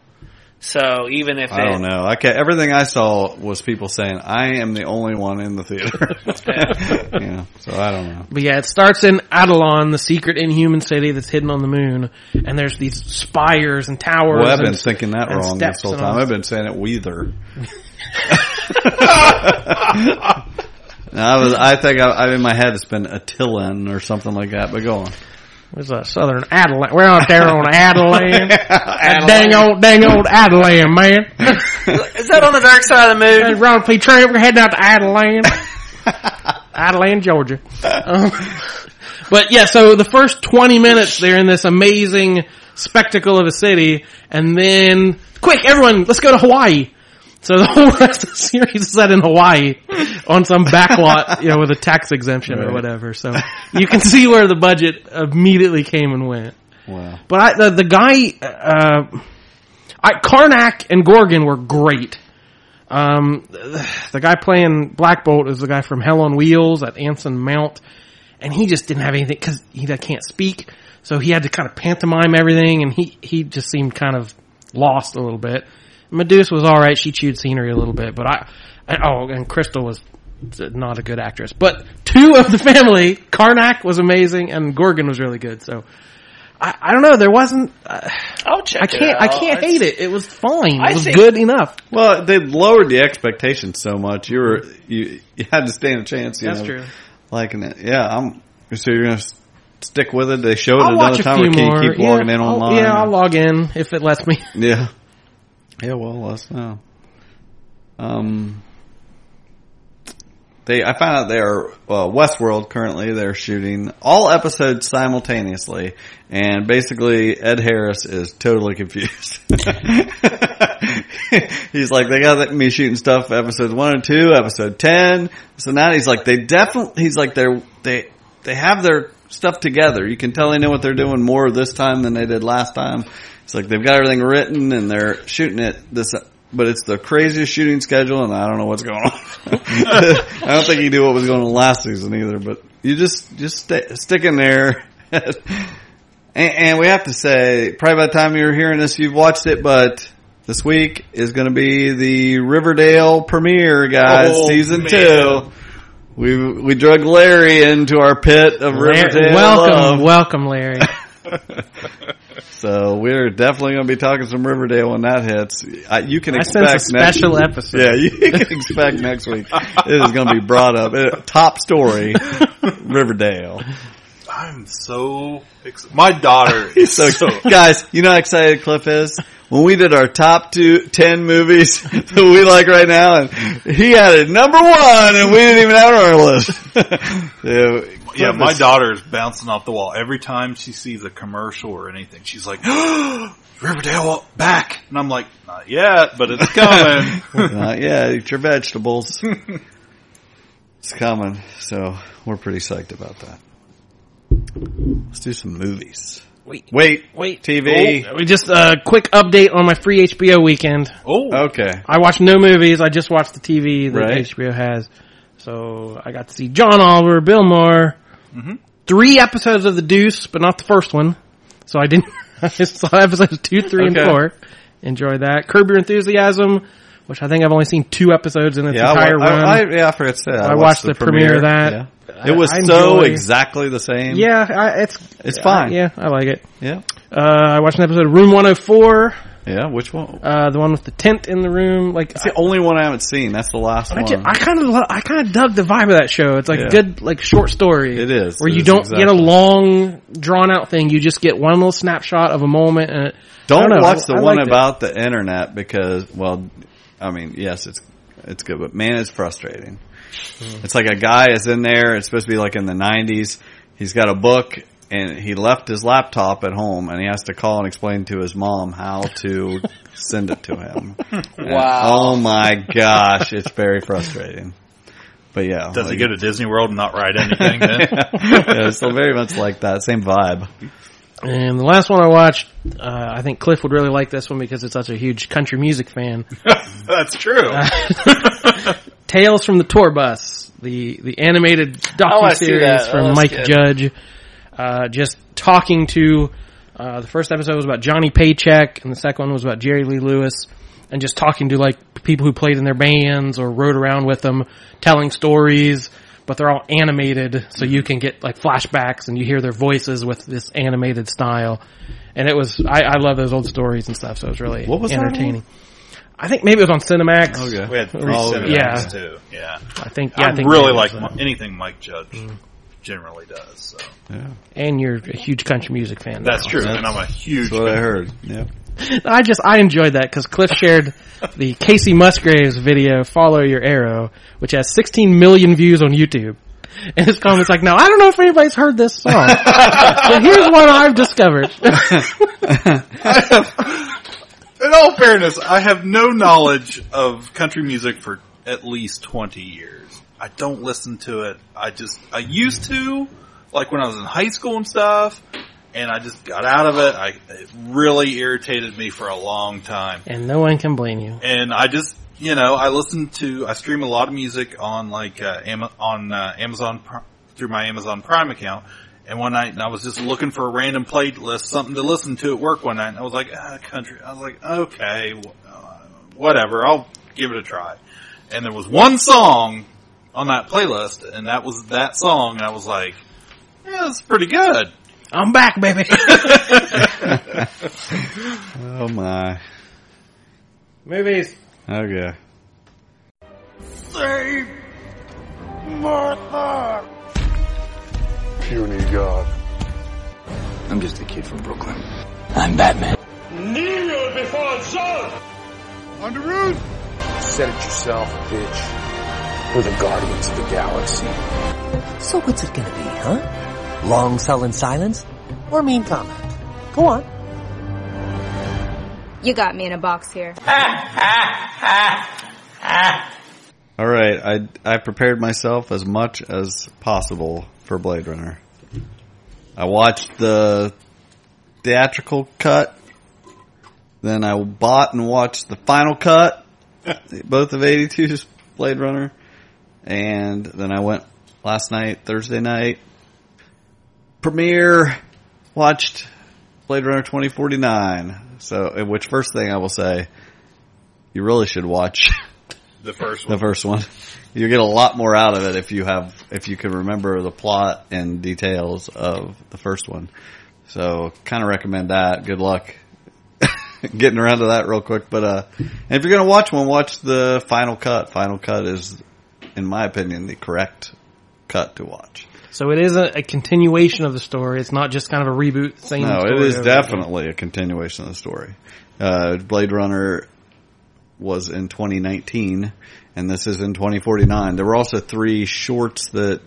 So even if I it, don't know. I ca everything I saw was people saying, I am the only one in the theater. yeah. So I don't know. But yeah, it starts in Adelon, the secret inhuman city that's hidden on the moon, and there's these spires and towers. Well, I've been and- thinking that wrong steps this whole time. I've been saying it Weather. I was. I think I, I in my head it's been Attilan or something like that. But go on. There's a southern Adelan. We're out there on Adelan. That dang old, dang old Adelan, man. is that on the dark side of the moon? Ronald P. We're heading out to Adelan. Adelan, Georgia. Um, but yeah, so the first 20 minutes, they're in this amazing spectacle of a city, and then, quick, everyone, let's go to Hawaii. So the whole rest of the series is set in Hawaii on some backlot, you know, with a tax exemption or whatever. So you can see where the budget immediately came and went. Wow. But I, the, the guy, uh, I, Karnak and Gorgon were great. Um, the, the guy playing Black Bolt is the guy from Hell on Wheels at Anson Mount, and he just didn't have anything because he can't speak, so he had to kind of pantomime everything, and he he just seemed kind of lost a little bit. Medusa was all right; she chewed scenery a little bit, but I, I oh, and Crystal was not a good actress, but two of the family, Karnak was amazing, and Gorgon was really good. So. I, I don't know. There wasn't. Uh, I'll check. I can't. It I can't hate it. It was fine. I It was think- good enough. Well, they lowered the expectations so much. You were you you had to stand a chance. You That's know, true. Liking it, yeah. I'm so you're gonna stick with it. They show it I'll another watch a time, few or can more. you keep yeah, logging in I'll- online? yeah, I'll log in if it lets me. Yeah. Yeah, well, let us know. Um, they, I found out they are, well, Westworld currently, they're shooting all episodes simultaneously, and basically Ed Harris is totally confused. he's like, they got me shooting stuff episodes one and two, episode ten, so now he's like, they definitely, he's like, they're, they, they have their stuff together. You can tell they know what they're doing more this time than they did last time. It's like they've got everything written and they're shooting it this, but it's the craziest shooting schedule and I don't know what's going on. I don't think he knew what was going on last season either, but you just, just stay, stick in there. and, and we have to say, probably by the time you're hearing this, you've watched it, but this week is going to be the Riverdale premiere, guys, Oh, season man. two. We we drug Larry into our pit of Riverdale. welcome, love. welcome, Larry. So we're definitely going to be talking some Riverdale when that hits. I, you can I expect sense a next- special episode. Yeah, you can expect next week. It is going to be brought up. Uh, top story, Riverdale. I'm so ex- my daughter is So, so, guys, you know how excited Cliff is when we did our top two ten movies that we like right now, and he had it number one, and we didn't even have it on our list. yeah, yeah. Cliff My is- daughter is bouncing off the wall every time she sees a commercial or anything. She's like, "Riverdale back," and I'm like, "Not yet, but it's coming." Uh, yeah, eat your vegetables. it's coming, so we're pretty psyched about that. Let's do some movies. Wait, Wait, wait, TV. Oh, we just a uh, quick update on my free HBO weekend. oh, Okay. I watched no movies. I just watched the TV that Right. HBO has. So I got to see John Oliver, Bill Maher, Mm-hmm. three episodes of The Deuce, but not the first one. So I didn't. I just saw episodes two, three, Okay. and four. Enjoy that. Curb Your Enthusiasm, which I think I've only seen two episodes in its Yeah, entire I, run. I, I, yeah, I forgot to say. that. I watched the premiere of that. Yeah. It was I so enjoy- exactly the same. yeah, I, it's It's fine. yeah, I like it. Yeah. Uh, I watched an episode of Room 104, Yeah. Which one? uh, the one with the tent in the room. Like It's the only one I haven't seen. That's the last I, one. I kind of I kind of dug the vibe of that show. It's like Yeah. a good like short story. It is. where It you is don't exactly. get a long drawn out thing. You just get one little snapshot of a moment. And it, Don't, know, watch the I one liked it. about the internet because, well, I mean, yes, it's it's good, but man, it's frustrating. Hmm. It's like a guy is in there. It's supposed to be like in the '90s. He's got a book and he left his laptop at home, and he has to call and explain to his mom how to send it to him. And, Wow. oh my gosh, it's very frustrating. But yeah, does he go to Disney World and not write anything? Then yeah, so very much like that, same vibe. And the last one I watched, uh, I think Cliff would really like this one because it's such a huge country music fan. that's true. Tales from the Tour Bus, the the animated docu series. Oh, from that's Mike good. Judge. Uh, just talking to uh, the first episode was about Johnny Paycheck, and the second one was about Jerry Lee Lewis, and just talking to like people who played in their bands or rode around with them, telling stories. But they're all animated, so you can get like flashbacks and you hear their voices with this animated style. And it was I, I love those old stories and stuff, so it was really What was entertaining. I think maybe it was on Cinemax. Okay. we had three Oh, Cinemax yeah. too. Yeah, I think yeah, I, I think really like was, anything Mike Judge generally does. So and you're a huge country music fan. that's now. true, and I'm a huge. That's what I heard. Yeah. I just I enjoyed that because Cliff shared the Kacey Musgraves video "Follow Your Arrow," which has 16 million views on YouTube. And his comments like, "Now I don't know if anybody's heard this song, but here's one I've discovered." In all fairness, I have no knowledge of country music for at least 20 years. I don't listen to it. I just, I used to, like when I was in high school and stuff, and I just got out of it. I, it really irritated me for a long time. And no one can blame you. And I just, you know, I listen to, I stream a lot of music on like, uh, on, uh, Amazon, through my Amazon Prime account. And one night, and I was just looking for a random playlist, something to listen to at work one night, and I was like, ah, country. I was like, okay, uh, whatever, I'll give it a try. And there was one song on that playlist, and that was that song, and I was like, yeah, that's pretty good. I'm back, baby. Oh my. Movies. Okay. Save Martha! Puny God. I'm just a kid from Brooklyn. I'm Batman. Kneel before Zod! On the roof! Said it yourself, bitch. We're the guardians of the galaxy. So what's it gonna be, huh? Long sullen silence? Or mean comment? Go on. You got me in a box here. All right, I I prepared myself as much as possible for Blade Runner. I watched the theatrical cut, then I bought and watched the final cut, both of 82's Blade Runner, and then I went last night, Thursday night, premiere, watched Blade Runner 2049. So, which first thing I will say, you really should watch The first one. the first one. You get a lot more out of it if you have if you can remember the plot and details of the first one. So kind of recommend that. Good luck getting around to that real quick. But uh, and if you're gonna watch one, watch the final cut. Final cut is, in my opinion, the correct cut to watch. So it is a, a continuation of the story. It's not just kind of a reboot. Same. No, it is over again. definitely a continuation of the story. Uh, Blade Runner was in 2019, and this is in 2049. There were also three shorts that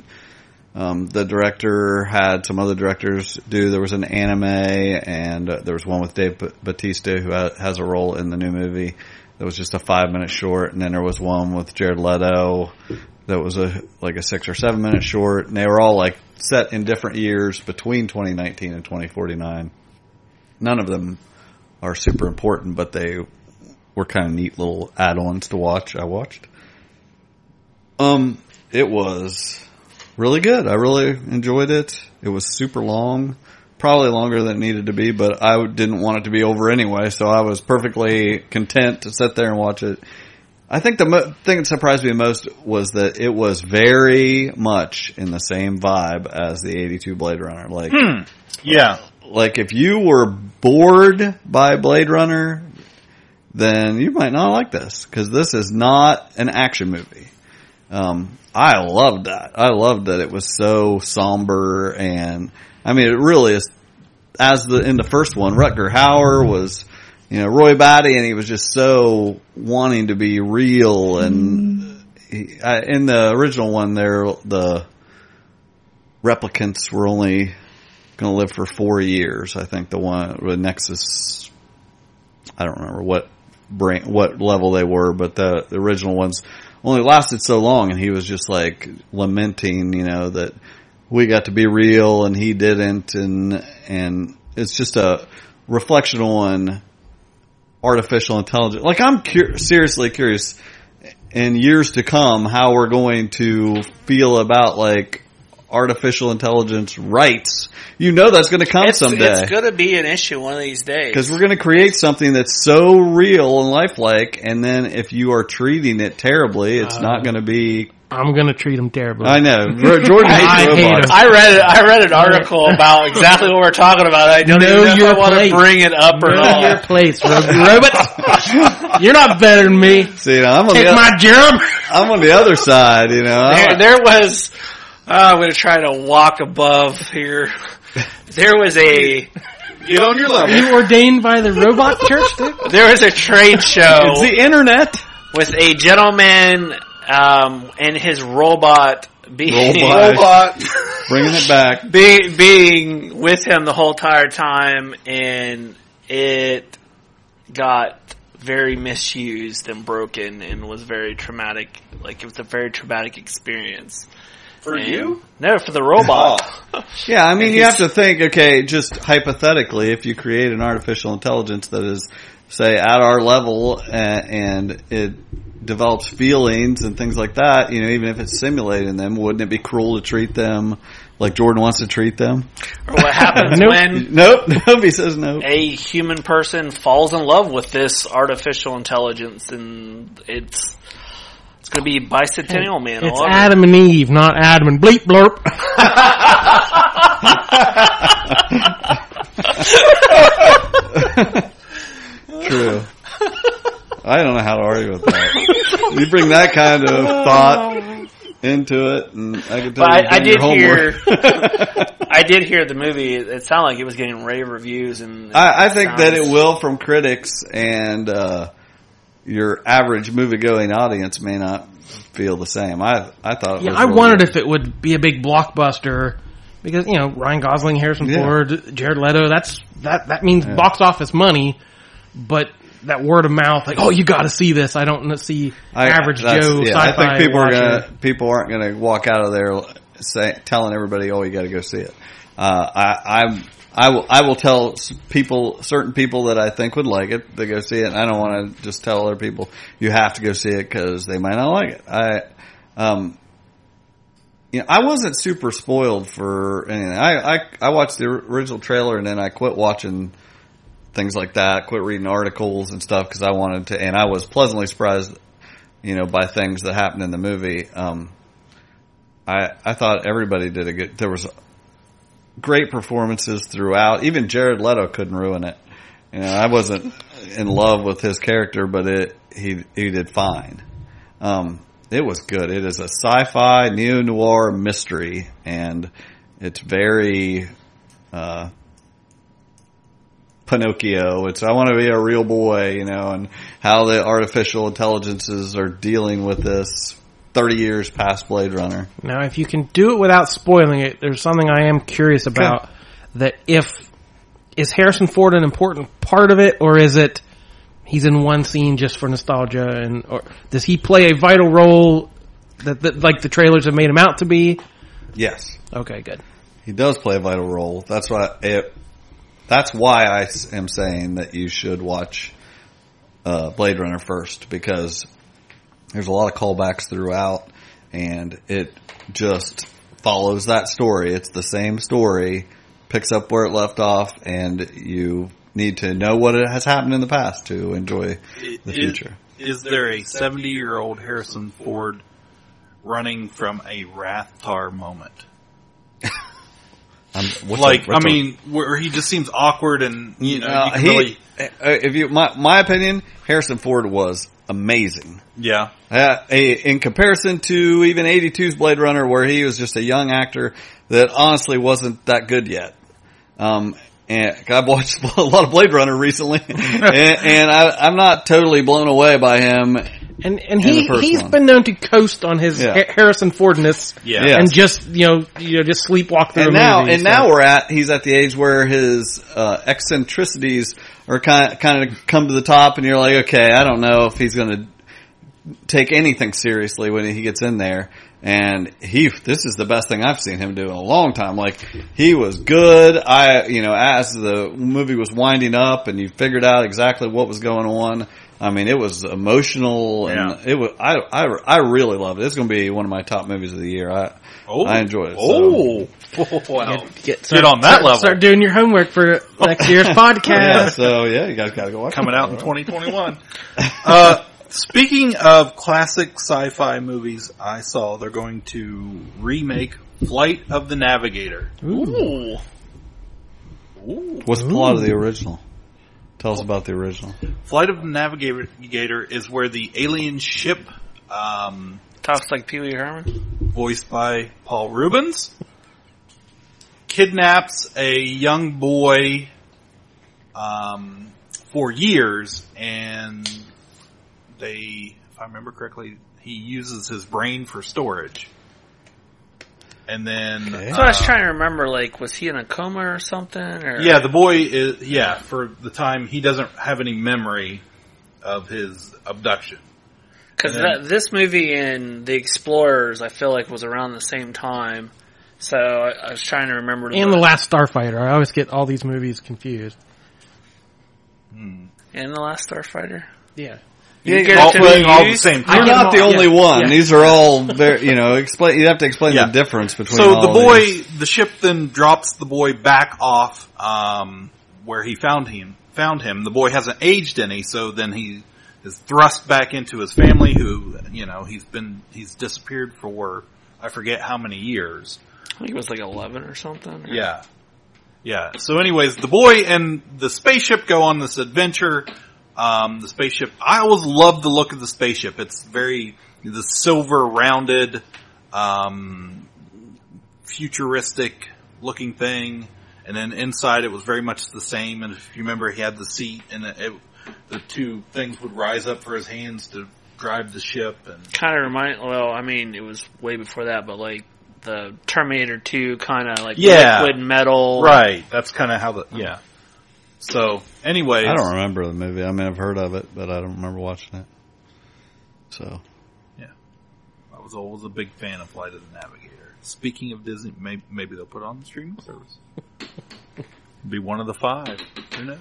um, the director had some other directors do. There was an anime, and uh, there was one with Dave Bautista, who ha- has a role in the new movie. That was just a five minute short, and then there was one with Jared Leto that was a like a six or seven minute short, and they were all like set in different years between 2019 and 2049. None of them are super important, but they were kind of neat little add-ons to watch. I watched. Um, it was really good. I really enjoyed it. It was super long, probably longer than it needed to be, but I didn't want it to be over anyway, so I was perfectly content to sit there and watch it. I think the mo- thing that surprised me most was that it was very much in the same vibe as the 82 Blade Runner. Like, Hmm. Yeah. like if you were bored by Blade Runner, then you might not like this because this is not an action movie. Um, I loved that. I loved that it was so somber and I mean it really is. As the in the first one, Rutger Hauer was, you know, Roy Batty, and he was just so wanting to be real. And he, I, in the original one, there the replicants were only going to live for four years. I think the one with Nexus. I don't remember what brain what level they were, but the, the original ones only lasted so long, and he was just like lamenting, you know, that we got to be real and he didn't, and and it's just a reflection on artificial intelligence. Like I'm cur- seriously curious in years to come how we're going to feel about like artificial intelligence rights. You know that's going to come It's, someday. it's going to be an issue one of these days. Because we're going to create something that's so real and lifelike, and then if you are treating it terribly, it's not uh-huh. going to be. I'm gonna treat him terribly. I know. Jordan hates I hate robots. him. I read it. I read an article about exactly what we're talking about. I don't Know even know if your I want to bring it up or Know not. your place, ro- robots. You're not better than me. See, I'm on, Take the, my germ. I'm on the other side, you know. There, I'm- there was. Uh, I'm going to try to walk above here. There was a Get on your level. You ordained by the robot church, dude? there was a trade show It's the internet. with a gentleman um, and his robot being Robot. Bringing it back. being being with him the whole entire time, and it got very misused and broken and was very traumatic. Like it was a very traumatic experience. For And- you? No, for the robot. Yeah, I mean, you have to think, okay, just hypothetically, if you create an artificial intelligence that is, say, at our level and, and it develops feelings and things like that, you know, even if it's simulating them, wouldn't it be cruel to treat them like Jordan wants to treat them? Or what happens Nope. when Nope. Nope. He says no. a human person falls in love with this artificial intelligence and it's it's going to be bicentennial man It's all. Adam and Eve, not Adam and Bleep Blurp. True. I don't know how to argue with that. you bring that kind of thought into it, and I can tell But you I, I did your hear. I did hear the movie. It sounded like it was getting rave reviews, and I, I think that it will from critics and uh, your average movie going audience may not feel the same. I I thought it Yeah, was I really wondered good. if it would be a big blockbuster because you know Ryan Gosling, Harrison Yeah. Ford, Jared Leto. That's that that means Yeah. box office money, but that word of mouth, like oh, you got to see this. I don't see I- average Joe yeah, I think people are gonna people aren't gonna walk out of there say, telling everybody, "Oh, you got to go see it." Uh, I I'm. I will, I will tell people, certain people that I think would like it, they go see it. And I don't want to just tell other people you have to go see it because they might not like it. I, um, you know, I wasn't super spoiled for anything. I, I, I watched the original trailer and then I quit watching things like that, quit reading articles and stuff because I wanted to, and I was pleasantly surprised, you know, by things that happened in the movie. Um, I, I thought everybody did a good, there was great performances throughout. Even Jared Leto couldn't ruin it. You know, I wasn't in love with his character, but it, he, he did fine. Um, it was good. It is a sci-fi neo-noir mystery and it's very, uh, Pinocchio. It's I want to be a real boy, you know, and how the artificial intelligences are dealing with this 30 years past Blade Runner. Now, if you can do it without spoiling it, there's something I am curious about. That if is Harrison Ford an important part of it, or is it he's in one scene just for nostalgia, and or does he play a vital role that, that like the trailers have made him out to be? Yes. Okay, good. He does play a vital role. That's why it, that's why I am saying that you should watch uh, Blade Runner first because there's a lot of callbacks throughout and it just follows that story. It's the same story, picks up where it left off and you need to know what it has happened in the past to enjoy the Is- future. Is there a 70 year old Harrison Ford running from a Rathtar moment? Like, I mean, where he just seems awkward and, you know, Uh, you he, really, uh, if you, my, my opinion, Harrison Ford was amazing. yeah. Uh, in comparison to even 82's Blade Runner, where he was just a young actor that honestly wasn't that good yet. Um, and I've watched a lot of Blade Runner recently, and, and I, I'm not totally blown away by him. And and in he the first he's one. been known to coast on his Yeah. Ha- Harrison Fordness, Yeah. Yes. and just you know you know just sleepwalk through and now movie. and so- now we're at he's at the age where his uh, eccentricities are kind of, kind of come to the top, and you're like, okay, I don't know if he's going to take anything seriously when he gets in there. And he, this is the best thing I've seen him do in a long time. Like he was good. I, you know, as the movie was winding up and you figured out exactly what was going on. I mean, it was emotional and Yeah. it was, I, I, I really loved it. It's going to be one of my top movies of the year. I, Oh. I enjoyed it. so. Oh. wow. Get, Get on that start, level. Start doing your homework for next year's podcast. yeah, so yeah, you guys gotta go watch coming it. out in 2021. uh, speaking of classic sci-fi movies, I saw they're going to remake Flight of the Navigator. Ooh. What's the plot of the original? Tell us about the original. Flight of the Navigator is where the alien ship, um, Talks like Pee Wee Herman. voiced by Paul Reubens, kidnaps a young boy um, for years, and they, if I remember correctly, he uses his brain for storage. And then That's what I was uh, trying to remember. Like, was he in a coma or something? Or Yeah, the boy is yeah for the time he doesn't have any memory of his abduction. Because this movie and The Explorers, I feel like was around the same time. So I, I was trying to remember. And the Last Starfighter. I always get all these movies confused. and the Last Starfighter. Yeah. You didn't get all, it to well, the all use? the same. I You're not them the only yeah, one. yeah. These are all very, you know, explain, you have to explain Yeah. the difference between So the boy, these. the ship then drops the boy back off um, where he found him. Found him. The boy hasn't aged any, so then he is thrust back into his family. Who you know he's been he's disappeared for I forget how many years. I think it was like eleven or something. or- Yeah. Yeah. So anyways, the boy and the spaceship go on this adventure. Um, the spaceship, I always love the look of the spaceship. It's very, the silver rounded, um, futuristic looking thing. And then inside it was very much the same. And if you remember, he had the seat and it, it, the two things would rise up for his hands to drive the ship. And Kind of remind. Well, I mean, it was way before that, but like the Terminator Two, kind of like Yeah. liquid metal. right, that's kind of how the yeah. So, anyway, I don't remember the movie. I mean, I've heard of it, but I don't remember watching it. So, yeah, I was always a big fan of Flight of the Navigator. Speaking of Disney, maybe, maybe they'll put it on the streaming service. Be one of the five. Who knows?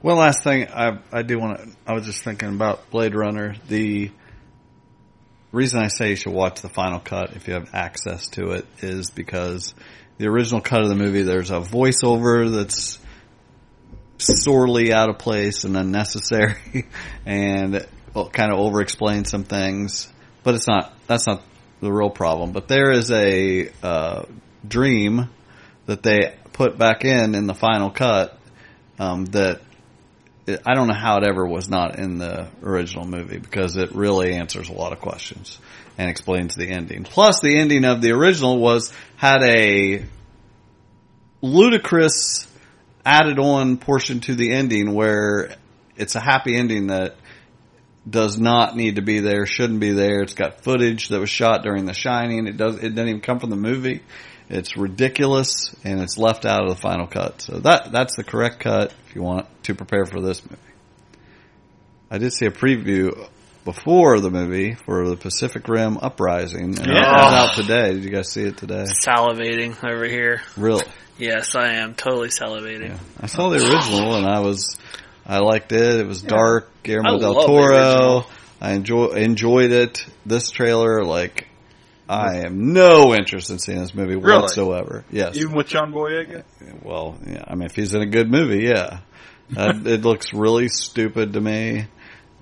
one last thing I I do want to. I was just thinking about Blade Runner. The reason I say you should watch the final cut if you have access to it is because the original cut of the movie there's a voiceover that's sorely out of place and unnecessary and kind of over explains some things but it's not that's not the real problem but there is a uh, dream that they put back in in the final cut um, that it, I don't know how it ever was not in the original movie because it really answers a lot of questions and explains the ending. Plus, the ending of the original was had a ludicrous added on portion to the ending where it's a happy ending that does not need to be there, shouldn't be there. It's got footage that was shot during The Shining. It does. It doesn't even come from the movie. It's ridiculous, and it's left out of the final cut. So that that's the correct cut if you want to prepare for this movie. I did see a preview before the movie for the Pacific Rim Uprising, and Yeah. that was out today. Did you guys see it today? Salivating over here. Really? Yes, I am totally salivating. I saw the original and I was, I liked it. It was dark. Guillermo I del love the Toro. original. I enjoy enjoyed it. This trailer, like, I am no interest in seeing this movie Really? whatsoever. Yes. Even with John Boyega? Well, yeah. I mean, if he's in a good movie, yeah. Uh, it looks really stupid to me.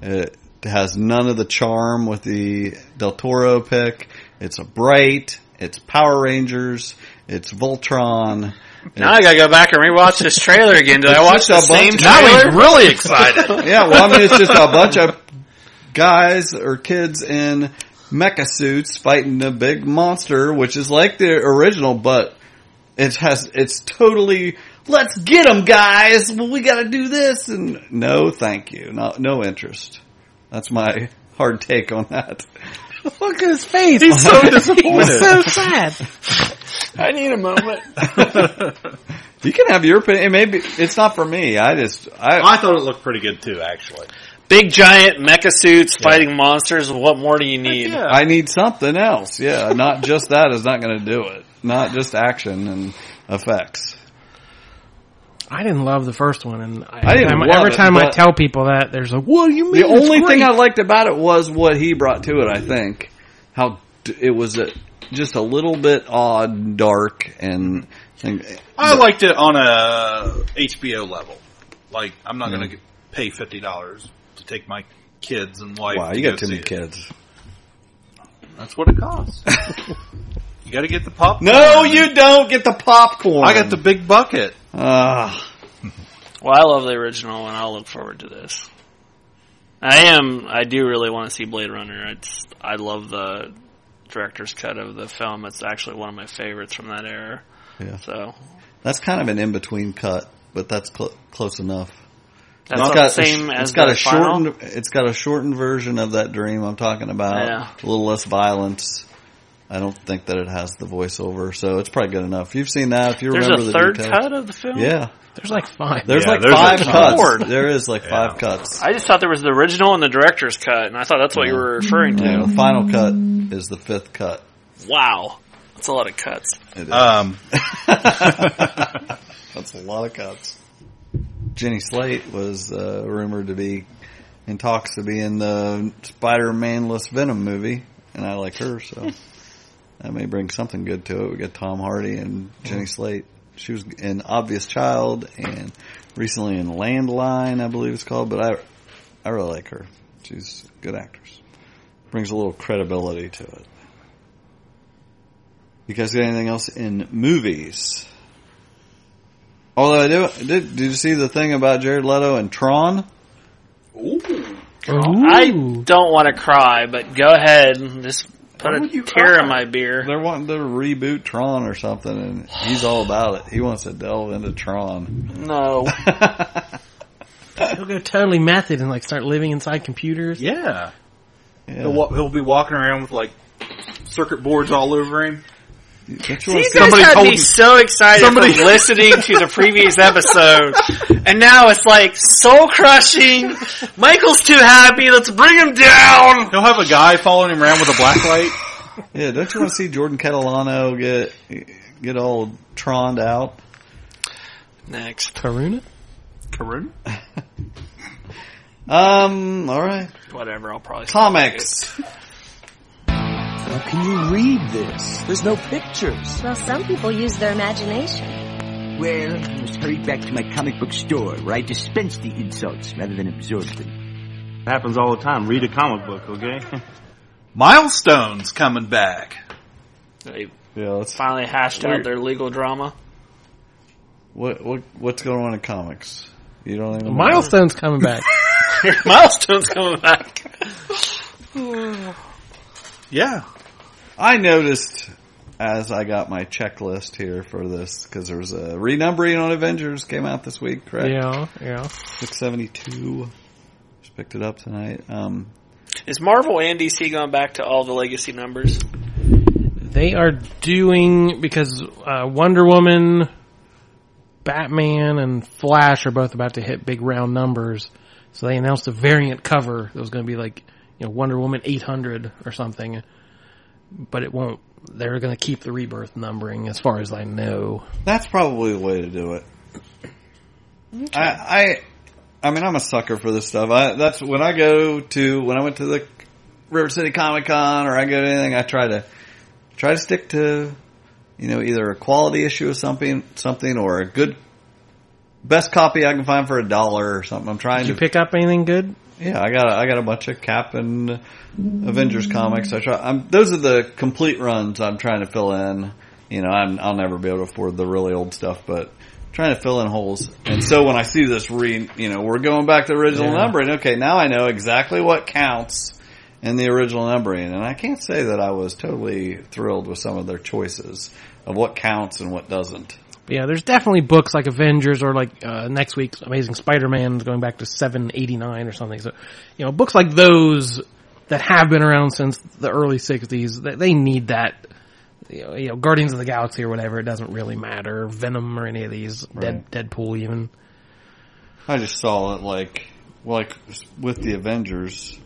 It has none of the charm with the Del Toro pick. It's a bright. It's Power Rangers. It's Voltron. Now I gotta go back and rewatch this trailer again. Did I watch the a same bunch- trailer? Now he's really excited. yeah, well, I mean, it's just a bunch of guys or kids in mecha suits fighting a big monster, which is like the original, but it has, it's totally, let's get them guys! Well, we gotta do this! And no, thank you. No, no interest. That's my hard take on that. Look at his face. He's so disappointed. He's so sad. I need a moment. You can have your opinion. It may it's not for me. I just, I, I thought it looked pretty good too, actually. Big giant mecha suits fighting monsters. What more do you need? I need something else. Yeah, not just that is not going to do it. Not just action and effects. I didn't love the first one, and I, I didn't every time, love every it, time I tell people that, there's a what do you mean? The It's only thing. I liked about it was what he brought to it. I think how it was a, just a little bit odd, and dark, and, and I liked it on a HBO level. Like, I'm not going to pay fifty dollars to take my kids and wife. wow, to you go got too many it. kids. That's what it costs. you got to get the popcorn. No, you don't get the popcorn. I got the big bucket. Ah, Well, I love the original, and I'll look forward to this. I am. I do really want to see Blade Runner. It's. I love the director's cut of the film. It's actually one of my favorites from that era. Yeah. So that's kind of an in between cut, but that's cl- close enough. that's It's not got the a same sh- as it's got the a final. shortened. It's got a shortened version of that dream I'm talking about. Yeah. A little less violence. I don't think that it has the voiceover, so it's probably good enough. You've seen that. If you There's remember the third details. cut of the film. Yeah, There's like five. there's Yeah, like there's five cuts. Lord. There is like Yeah. five cuts. I just thought there was the original and the director's cut, and I thought that's what you were referring to. Yeah, the final cut is the fifth cut. Wow, that's a lot of cuts. It is. Um, That's a lot of cuts. Jenny Slate was uh, rumored to be in talks to be in the Spider-Man-less Venom movie, and I like her, so that may bring something good to it. We got Tom Hardy and Jenny Slate. She was in Obvious Child and recently in Landline, I believe it's called. But I, I really like her. She's a good actress. Brings a little credibility to it. You guys got anything else in movies? Although I do, did, did you see the thing about Jared Leto and Tron? Ooh! I don't want to cry, but go ahead and just put a would you tear cry? in my beer. They're wanting to reboot Tron or something, and he's all about it. He wants to delve into Tron. No, He'll go totally method and like start living inside computers. yeah. Yeah. He'll, he'll be walking around with like circuit boards all over him. Don't you See, you guys had me me- so excited somebody- from listening to the previous episode, and now it's like soul crushing. Michael's too happy. Let's bring him down. He'll have a guy following him around with a black light. yeah, don't you want to see Jordan Catalano get get all troned out? Next, Karuna? Karun? Um, all right. whatever. I'll probably Comics. How can you read this? There's no pictures. Well, some people use their imagination. Well, I must hurry back to my comic book store where I dispense the insults rather than absorb them. It Happens all the time. Read a comic book, okay? Milestones coming back. They Yeah, finally hashed out their legal drama. What what what's going on in comics? You don't even know. Milestone's coming back. Milestone's coming back. Yeah. I noticed as I got my checklist here for this because there was a renumbering on Avengers came out this week, correct? yeah, yeah. six seventy two. Just picked it up tonight. Um, Is Marvel and DC going back to all the legacy numbers? They are doing because uh, Wonder Woman, Batman, and Flash are both about to hit big round numbers. So they announced a variant cover that was going to be like you know Wonder Woman 800 or something, but it won't. They're going to keep the rebirth numbering, as far as I know. That's probably the way to do it. I, I, I mean, I'm a sucker for this stuff. I, that's when I go to when I went to the River City Comic Con or I go to anything. I try to try to stick to you know either a quality issue of something, something, or a good best copy I can find for a dollar or something. I'm trying Did you to pick up anything good? Yeah, I got a, I got a bunch of Cap and Avengers comics. I try. I'm, those are the complete runs I'm trying to fill in. You know, I'm, I'll never be able to afford the really old stuff, but trying to fill in holes. And so when I see this re, you know, we're going back to original Yeah. numbering. Okay, now I know exactly what counts in the original numbering, and I can't say that I was totally thrilled with some of their choices of what counts and what doesn't. Yeah, there's definitely books like Avengers or like uh, next week's Amazing Spider-Man is going back to 789 or something. So, you know, books like those that have been around since the early 60s, they, they need that. You know, you know, Guardians of the Galaxy or whatever, it doesn't really matter. Venom or any of these, Dead, Deadpool even. I just saw it like, like with the Avengers,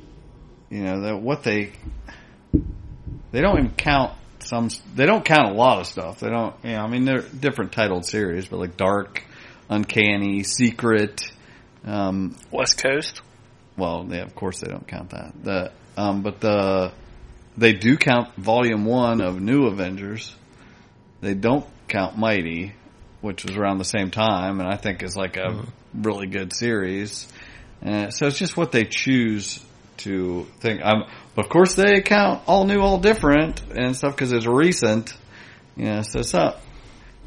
you know, that what they, they don't even count some, they don't count a lot of stuff. They don't, you know, I mean, they're different titled series, but like Dark, Uncanny, Secret, um, West Coast. well, yeah, of course they don't count that. The, um, but the, they do count volume one of New Avengers. They don't count Mighty, which was around the same time, and I think is like a really good series. Uh, so it's just what they choose to think. Um, but of course they count all new, all different and stuff because it's recent. You know, so it's not,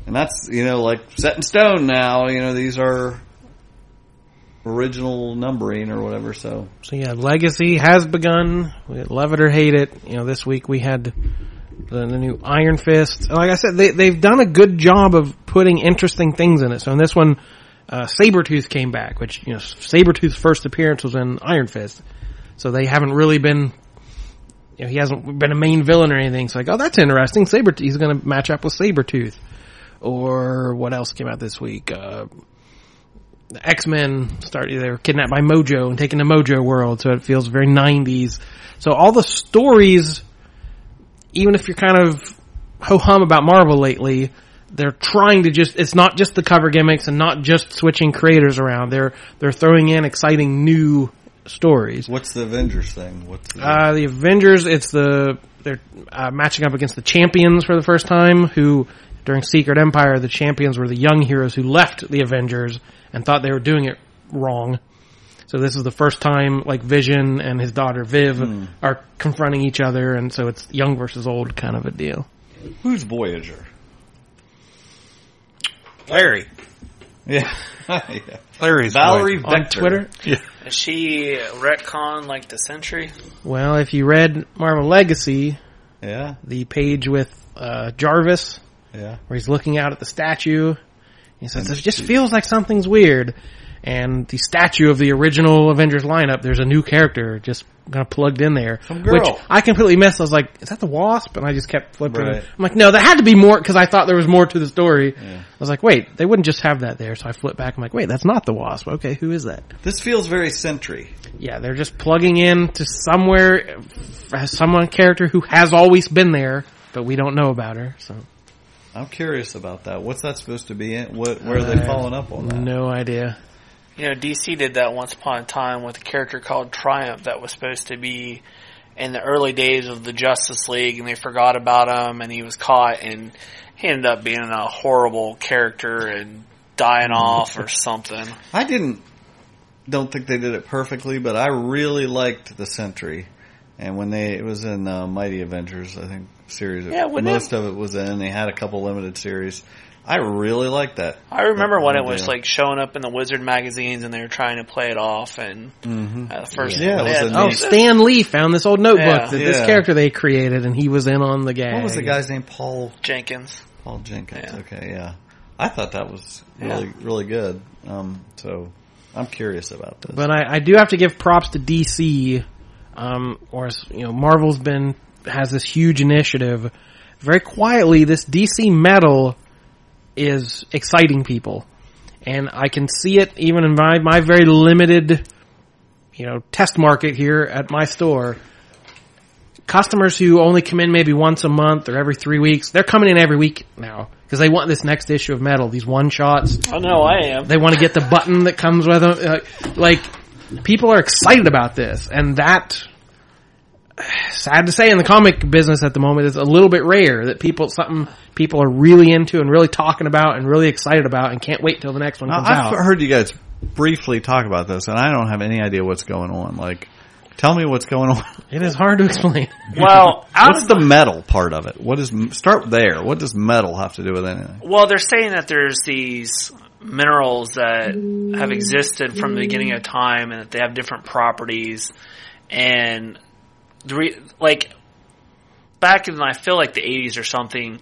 and that's you know like set in stone now. You know, these are original numbering or whatever. So So yeah, Legacy has begun. Love it or hate it. You know, this week we had the, the new Iron Fist. Like I said, they, they've done a good job of putting interesting things in it. So in this one, uh, Sabretooth came back, which, you know, Sabretooth's first appearance was in Iron Fist. So they haven't really been you know, he hasn't been a main villain or anything. So like, oh, that's interesting. Saber, he's going to match up with Sabretooth. Or what else came out this week? Uh, the X-Men started, they were kidnapped by Mojo and taken to Mojo World. So it feels very 90s. So all the stories, even if you're kind of ho-hum about Marvel lately, they're trying to just, it's not just the cover gimmicks and not just switching creators around. They're, they're throwing in exciting new stories. What's the Avengers thing? What's the, Uh, the Avengers, it's the, they're uh, matching up against the champions for the first time who, during Secret Empire, the champions were the young heroes who left the Avengers and thought they were doing it wrong. So this is the first time like Vision and his daughter Viv Hmm. are confronting each other and so it's young versus old kind of a deal. who's Voyager? Larry. Yeah. yeah. Larry's Valerie voice. On Twitter? Yeah. Is she retcon like the Sentry? Well, if you read Marvel Legacy, Yeah. the page with uh, Jarvis Yeah. where he's looking out at the statue. He says, it just feels like something's weird. And the statue of the original Avengers lineup, there's a new character just kind of plugged in there. Some girl. Which I completely missed. I was like, is that the Wasp? And I just kept flipping. Right. I'm like, no, that had to be more, cause I thought there was more to the story. I was like, wait, they wouldn't just have that there. So I flipped back. I'm like, wait, that's not the Wasp. Okay, who is that? This feels very Sentry. Yeah, they're just plugging in to somewhere, someone character who has always been there, but we don't know about her. So I'm curious about that. What's that supposed to be in? What, where are they Uh, following up on that? no idea. You know, DC did that once upon a time with a character called Triumph that was supposed to be in the early days of the Justice League, and they forgot about him, and he was caught, and he ended up being a horrible character and dying off or something. I didn't, don't think they did it perfectly, but I really liked the Sentry. And when they, it was in uh, Mighty Avengers, I think, series. Yeah, most of it was in. They had a couple limited series. I really like that. I remember when it Yeah. was like showing up in the Wizard magazines, and they were trying to play it off, and Mm-hmm. uh, first Yeah, when it they was had- a Oh, Stan Lee found this old notebook Yeah. that this Yeah. character they created, and he was in on the game. What was the guy's name? Paul Jenkins. Paul Jenkins. Yeah. Okay, yeah. I thought that was really really good. Um, so I'm curious about this. But I, I do have to give props to DC, um, or you know, Marvel's been has this huge initiative. Very quietly, this DC metal is exciting people, and I can see it even in my my very limited, you know, test market here at my store. Customers who only come in maybe once a month or every three weeks, they're coming in every week now because they want this next issue of Metal. These one shots. I know I am. They want to get the button that comes with them. Uh, like, people are excited about this, and that, sad to say, in the comic business at the moment, it's a little bit rare that people something people are really into and really talking about and really excited about, and can't wait till the next one Now, comes I've out. heard you guys briefly talk about this, and I don't have any idea what's going on. Like, tell me what's going on. It is hard to explain. Well, out What's the metal part of it? What is start there? What does metal have to do with anything? Well, they're saying that there's these minerals that have existed from the beginning of time and that they have different properties. And the re- like back in I feel like the 80s or something,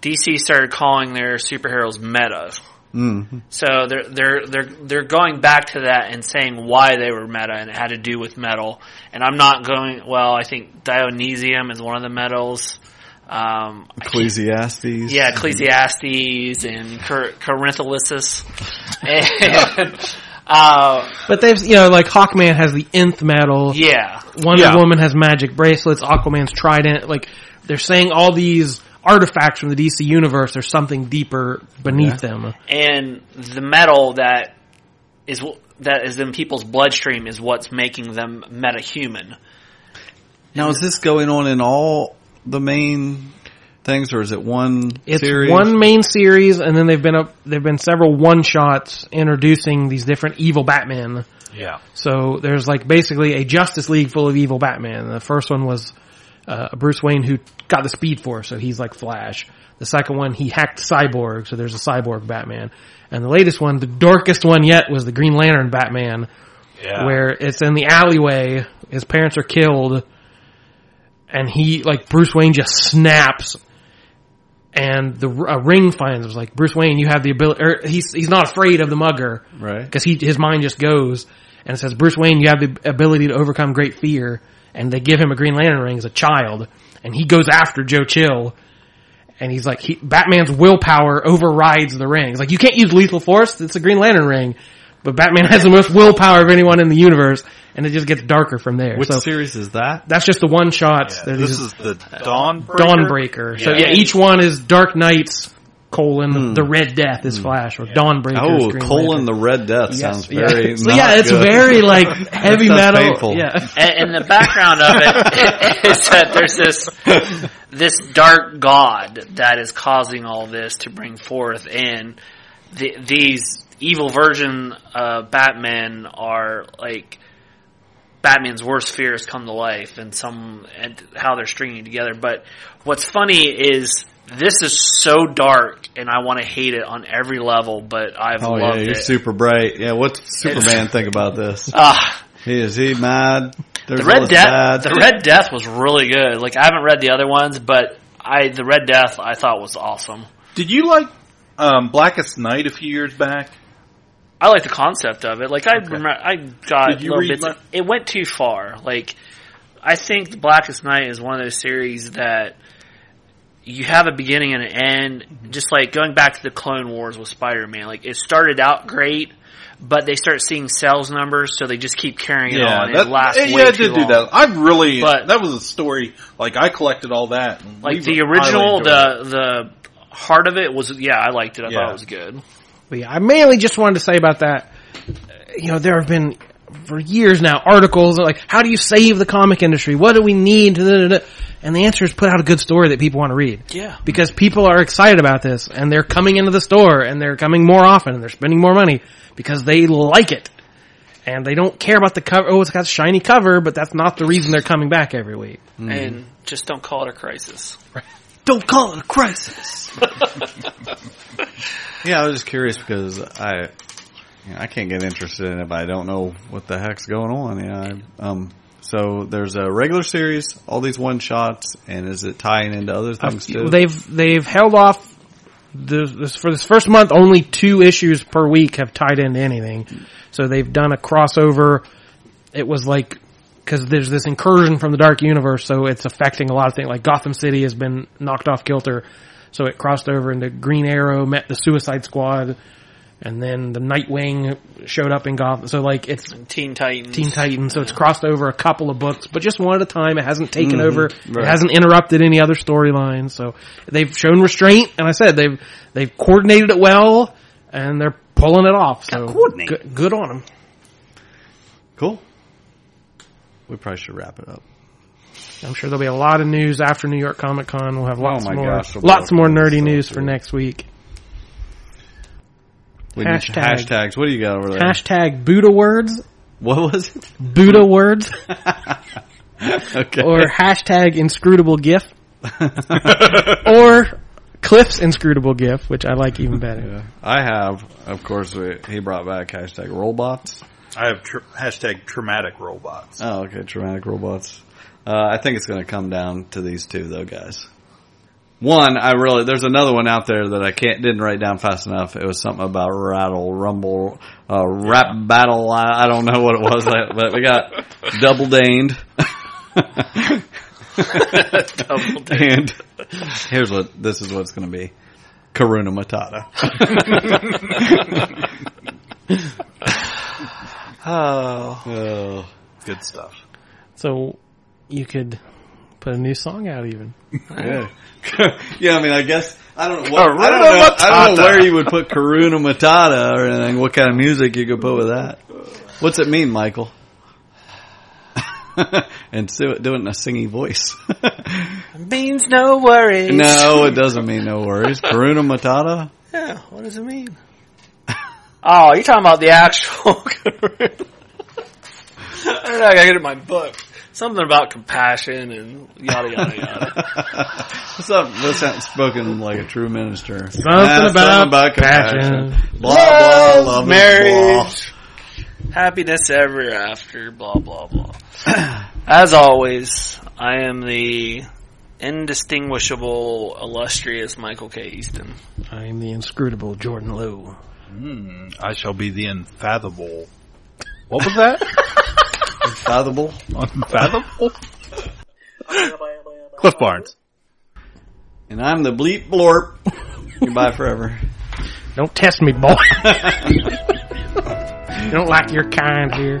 DC started calling their superheroes meta. Mm. So they're they're they're they're going back to that and saying why they were meta and it had to do with metal. And I'm not going. Well, I think Dionesium is one of the metals. Um, Ecclesiastes. yeah, Ecclesiastes and Cor- Corinthiolysis. And, uh, But they've, you know, like Hawkman has the nth metal. yeah. Wonder Yeah. Woman has magic bracelets. Aquaman's trident. Like, they're saying all these artifacts from the DC universe. There's something deeper beneath them. And the metal that is that is in people's bloodstream is what's making them metahuman. Now, is this going on in all the main things, or is it one It's series? one main series, and then they've been up. There've been several one shots introducing these different evil Batman. Yeah. So there's like basically a Justice League full of evil Batman. The first one was uh, Bruce Wayne who got the Speed Force, so he's like Flash. The second one, he hacked Cyborg, so there's a Cyborg Batman. And the latest one, the darkest one yet, was the Green Lantern Batman, Yeah. where it's in the alleyway. His parents are killed, and he like Bruce Wayne just snaps, and the a ring finds him. Like Bruce Wayne, you have the ability. Or er, he's he's not afraid of the mugger, Right. Because he his mind just goes and it says Bruce Wayne, you have the ability to overcome great fear. and they give him a Green Lantern ring as a child, and he goes after Joe Chill, and he's like, he, Batman's willpower overrides the ring. He's like, you can't use lethal force, it's a Green Lantern ring, but Batman has the most willpower of anyone in the universe, and it just gets darker from there. Which so series is that? that's just the one shot. Yeah, this is the Dawn Dawnbreaker. So Yeah. yeah, each one is Dark Knights colon hmm. the Red Death is hmm. Flash or Dawnbreaker. Oh, is Green colon Lantern. the Red Death Yes, sounds yeah. very. So not yeah, it's good. very like heavy metal. painful. Yeah. and, and the background of it is that there's this this dark god that is causing all this to bring forth, and the, these evil version uh, Batmen are like Batman's worst fears come to life, and some and how they're stringing together. But what's funny is this is so dark, and I want to hate it on every level, but I've Oh loved yeah, you're it. super bright. Yeah, what's Superman think about this? Ah. he is he mad? There's the Red Death, bad- the Red Death was really good. Like I haven't read the other ones, but I the Red Death I thought was awesome. Did you like um, Blackest Night a few years back? I like the concept of it. Like I remember, I got little bits. it went too far. Like I think the Blackest Night is one of those series that you have a beginning and an end. Mm-hmm. Just like going back to the Clone Wars with Spider Man. Like it started out great. But they start seeing sales numbers, so they just keep carrying it on. that, it lasts yeah, it did do that. I really But- that was a story. Like I collected all that. Like the original, enjoyed it. the the heart of it was yeah, I liked it. I thought it was good. But yeah, I mainly just wanted to say about that. You know, there have been for years now articles like, "How do you save the comic industry? What do we need?" to da, da, da?" And the answer is put out a good story that people want to read. Yeah. because people are excited about this and they're coming into the store and they're coming more often and they're spending more money because they like it. And they don't care about the cover. Oh, it's got a shiny cover, but that's not the reason they're coming back every week. And mm-hmm. just don't call it a crisis. Don't call it a crisis. Yeah, I was just curious because I, you know, I can't get interested in it if I don't know what the heck's going on. Yeah, I, um, so there's a regular series, all these one shots, and is it tying into other things too? They've they've held off this, this for this first month. Only two issues per week have tied into anything. So they've done a crossover. It was like because there's this incursion from the dark universe, so it's affecting a lot of things. Like Gotham City has been knocked off kilter, so it crossed over into Green Arrow, met the Suicide Squad, and then the Nightwing showed up in Gotham. So like it's Teen Titans. Teen Titans. So it's crossed over a couple of books, but just one at a time. It hasn't taken Mhm. over. Right. It hasn't interrupted any other storylines. So they've shown restraint, and I said they've they've coordinated it well, and they're pulling it off. So good, good on them. Cool. We probably should wrap it up. I'm sure there'll be a lot of news after New York Comic Con. We'll have lots Oh my more, gosh, there'll lots more nerdy stuff, news for next week. We Hashtag. hashtags. What do you got over there? Hashtag Buddha words, what was it? Buddha words, okay. or hashtag inscrutable gif, or Cliff's inscrutable gif, which I like even better. I have, of course, we, he brought back hashtag robots. I have tr- hashtag traumatic robots. Oh, okay, traumatic robots. Uh, I think it's going to come down to these two, though, guys. One, I really there's another one out there that I can't didn't write down fast enough. It was something about rattle, rumble, uh, rap battle. I, I don't know what it was, but we got double daned. Double and here's what this is what it's going to be: Karuna Matata. Oh, oh, good stuff. So you could put a new song out even. Yeah. yeah, I mean, I guess I don't know. What, I, don't know I don't know where you would put Karuna Matata or anything. What kind of music you could put with that? What's it mean, Michael? and do it, do it in a singing voice. Means no worries. no, it doesn't mean no worries. Karuna Matata. Yeah, what does it mean? oh, you're talking about the actual. I don't know. I gotta get it in my book. Something about compassion and yada yada yada. What's up? What's that spoken like a true minister? Something Ah, about compassion. passion. Blah blah Love, love marriage, happiness ever after. Blah blah blah. As always, I am the indistinguishable, illustrious Michael K. Easton. I am the inscrutable Jordan Lowe. Hmm, I shall be the unfathomable. What was that? Unfathomable. Unfathomable. Cliff Barnes. And I'm the bleep blorp. Goodbye forever. Don't test me, boy. you don't like your kind here.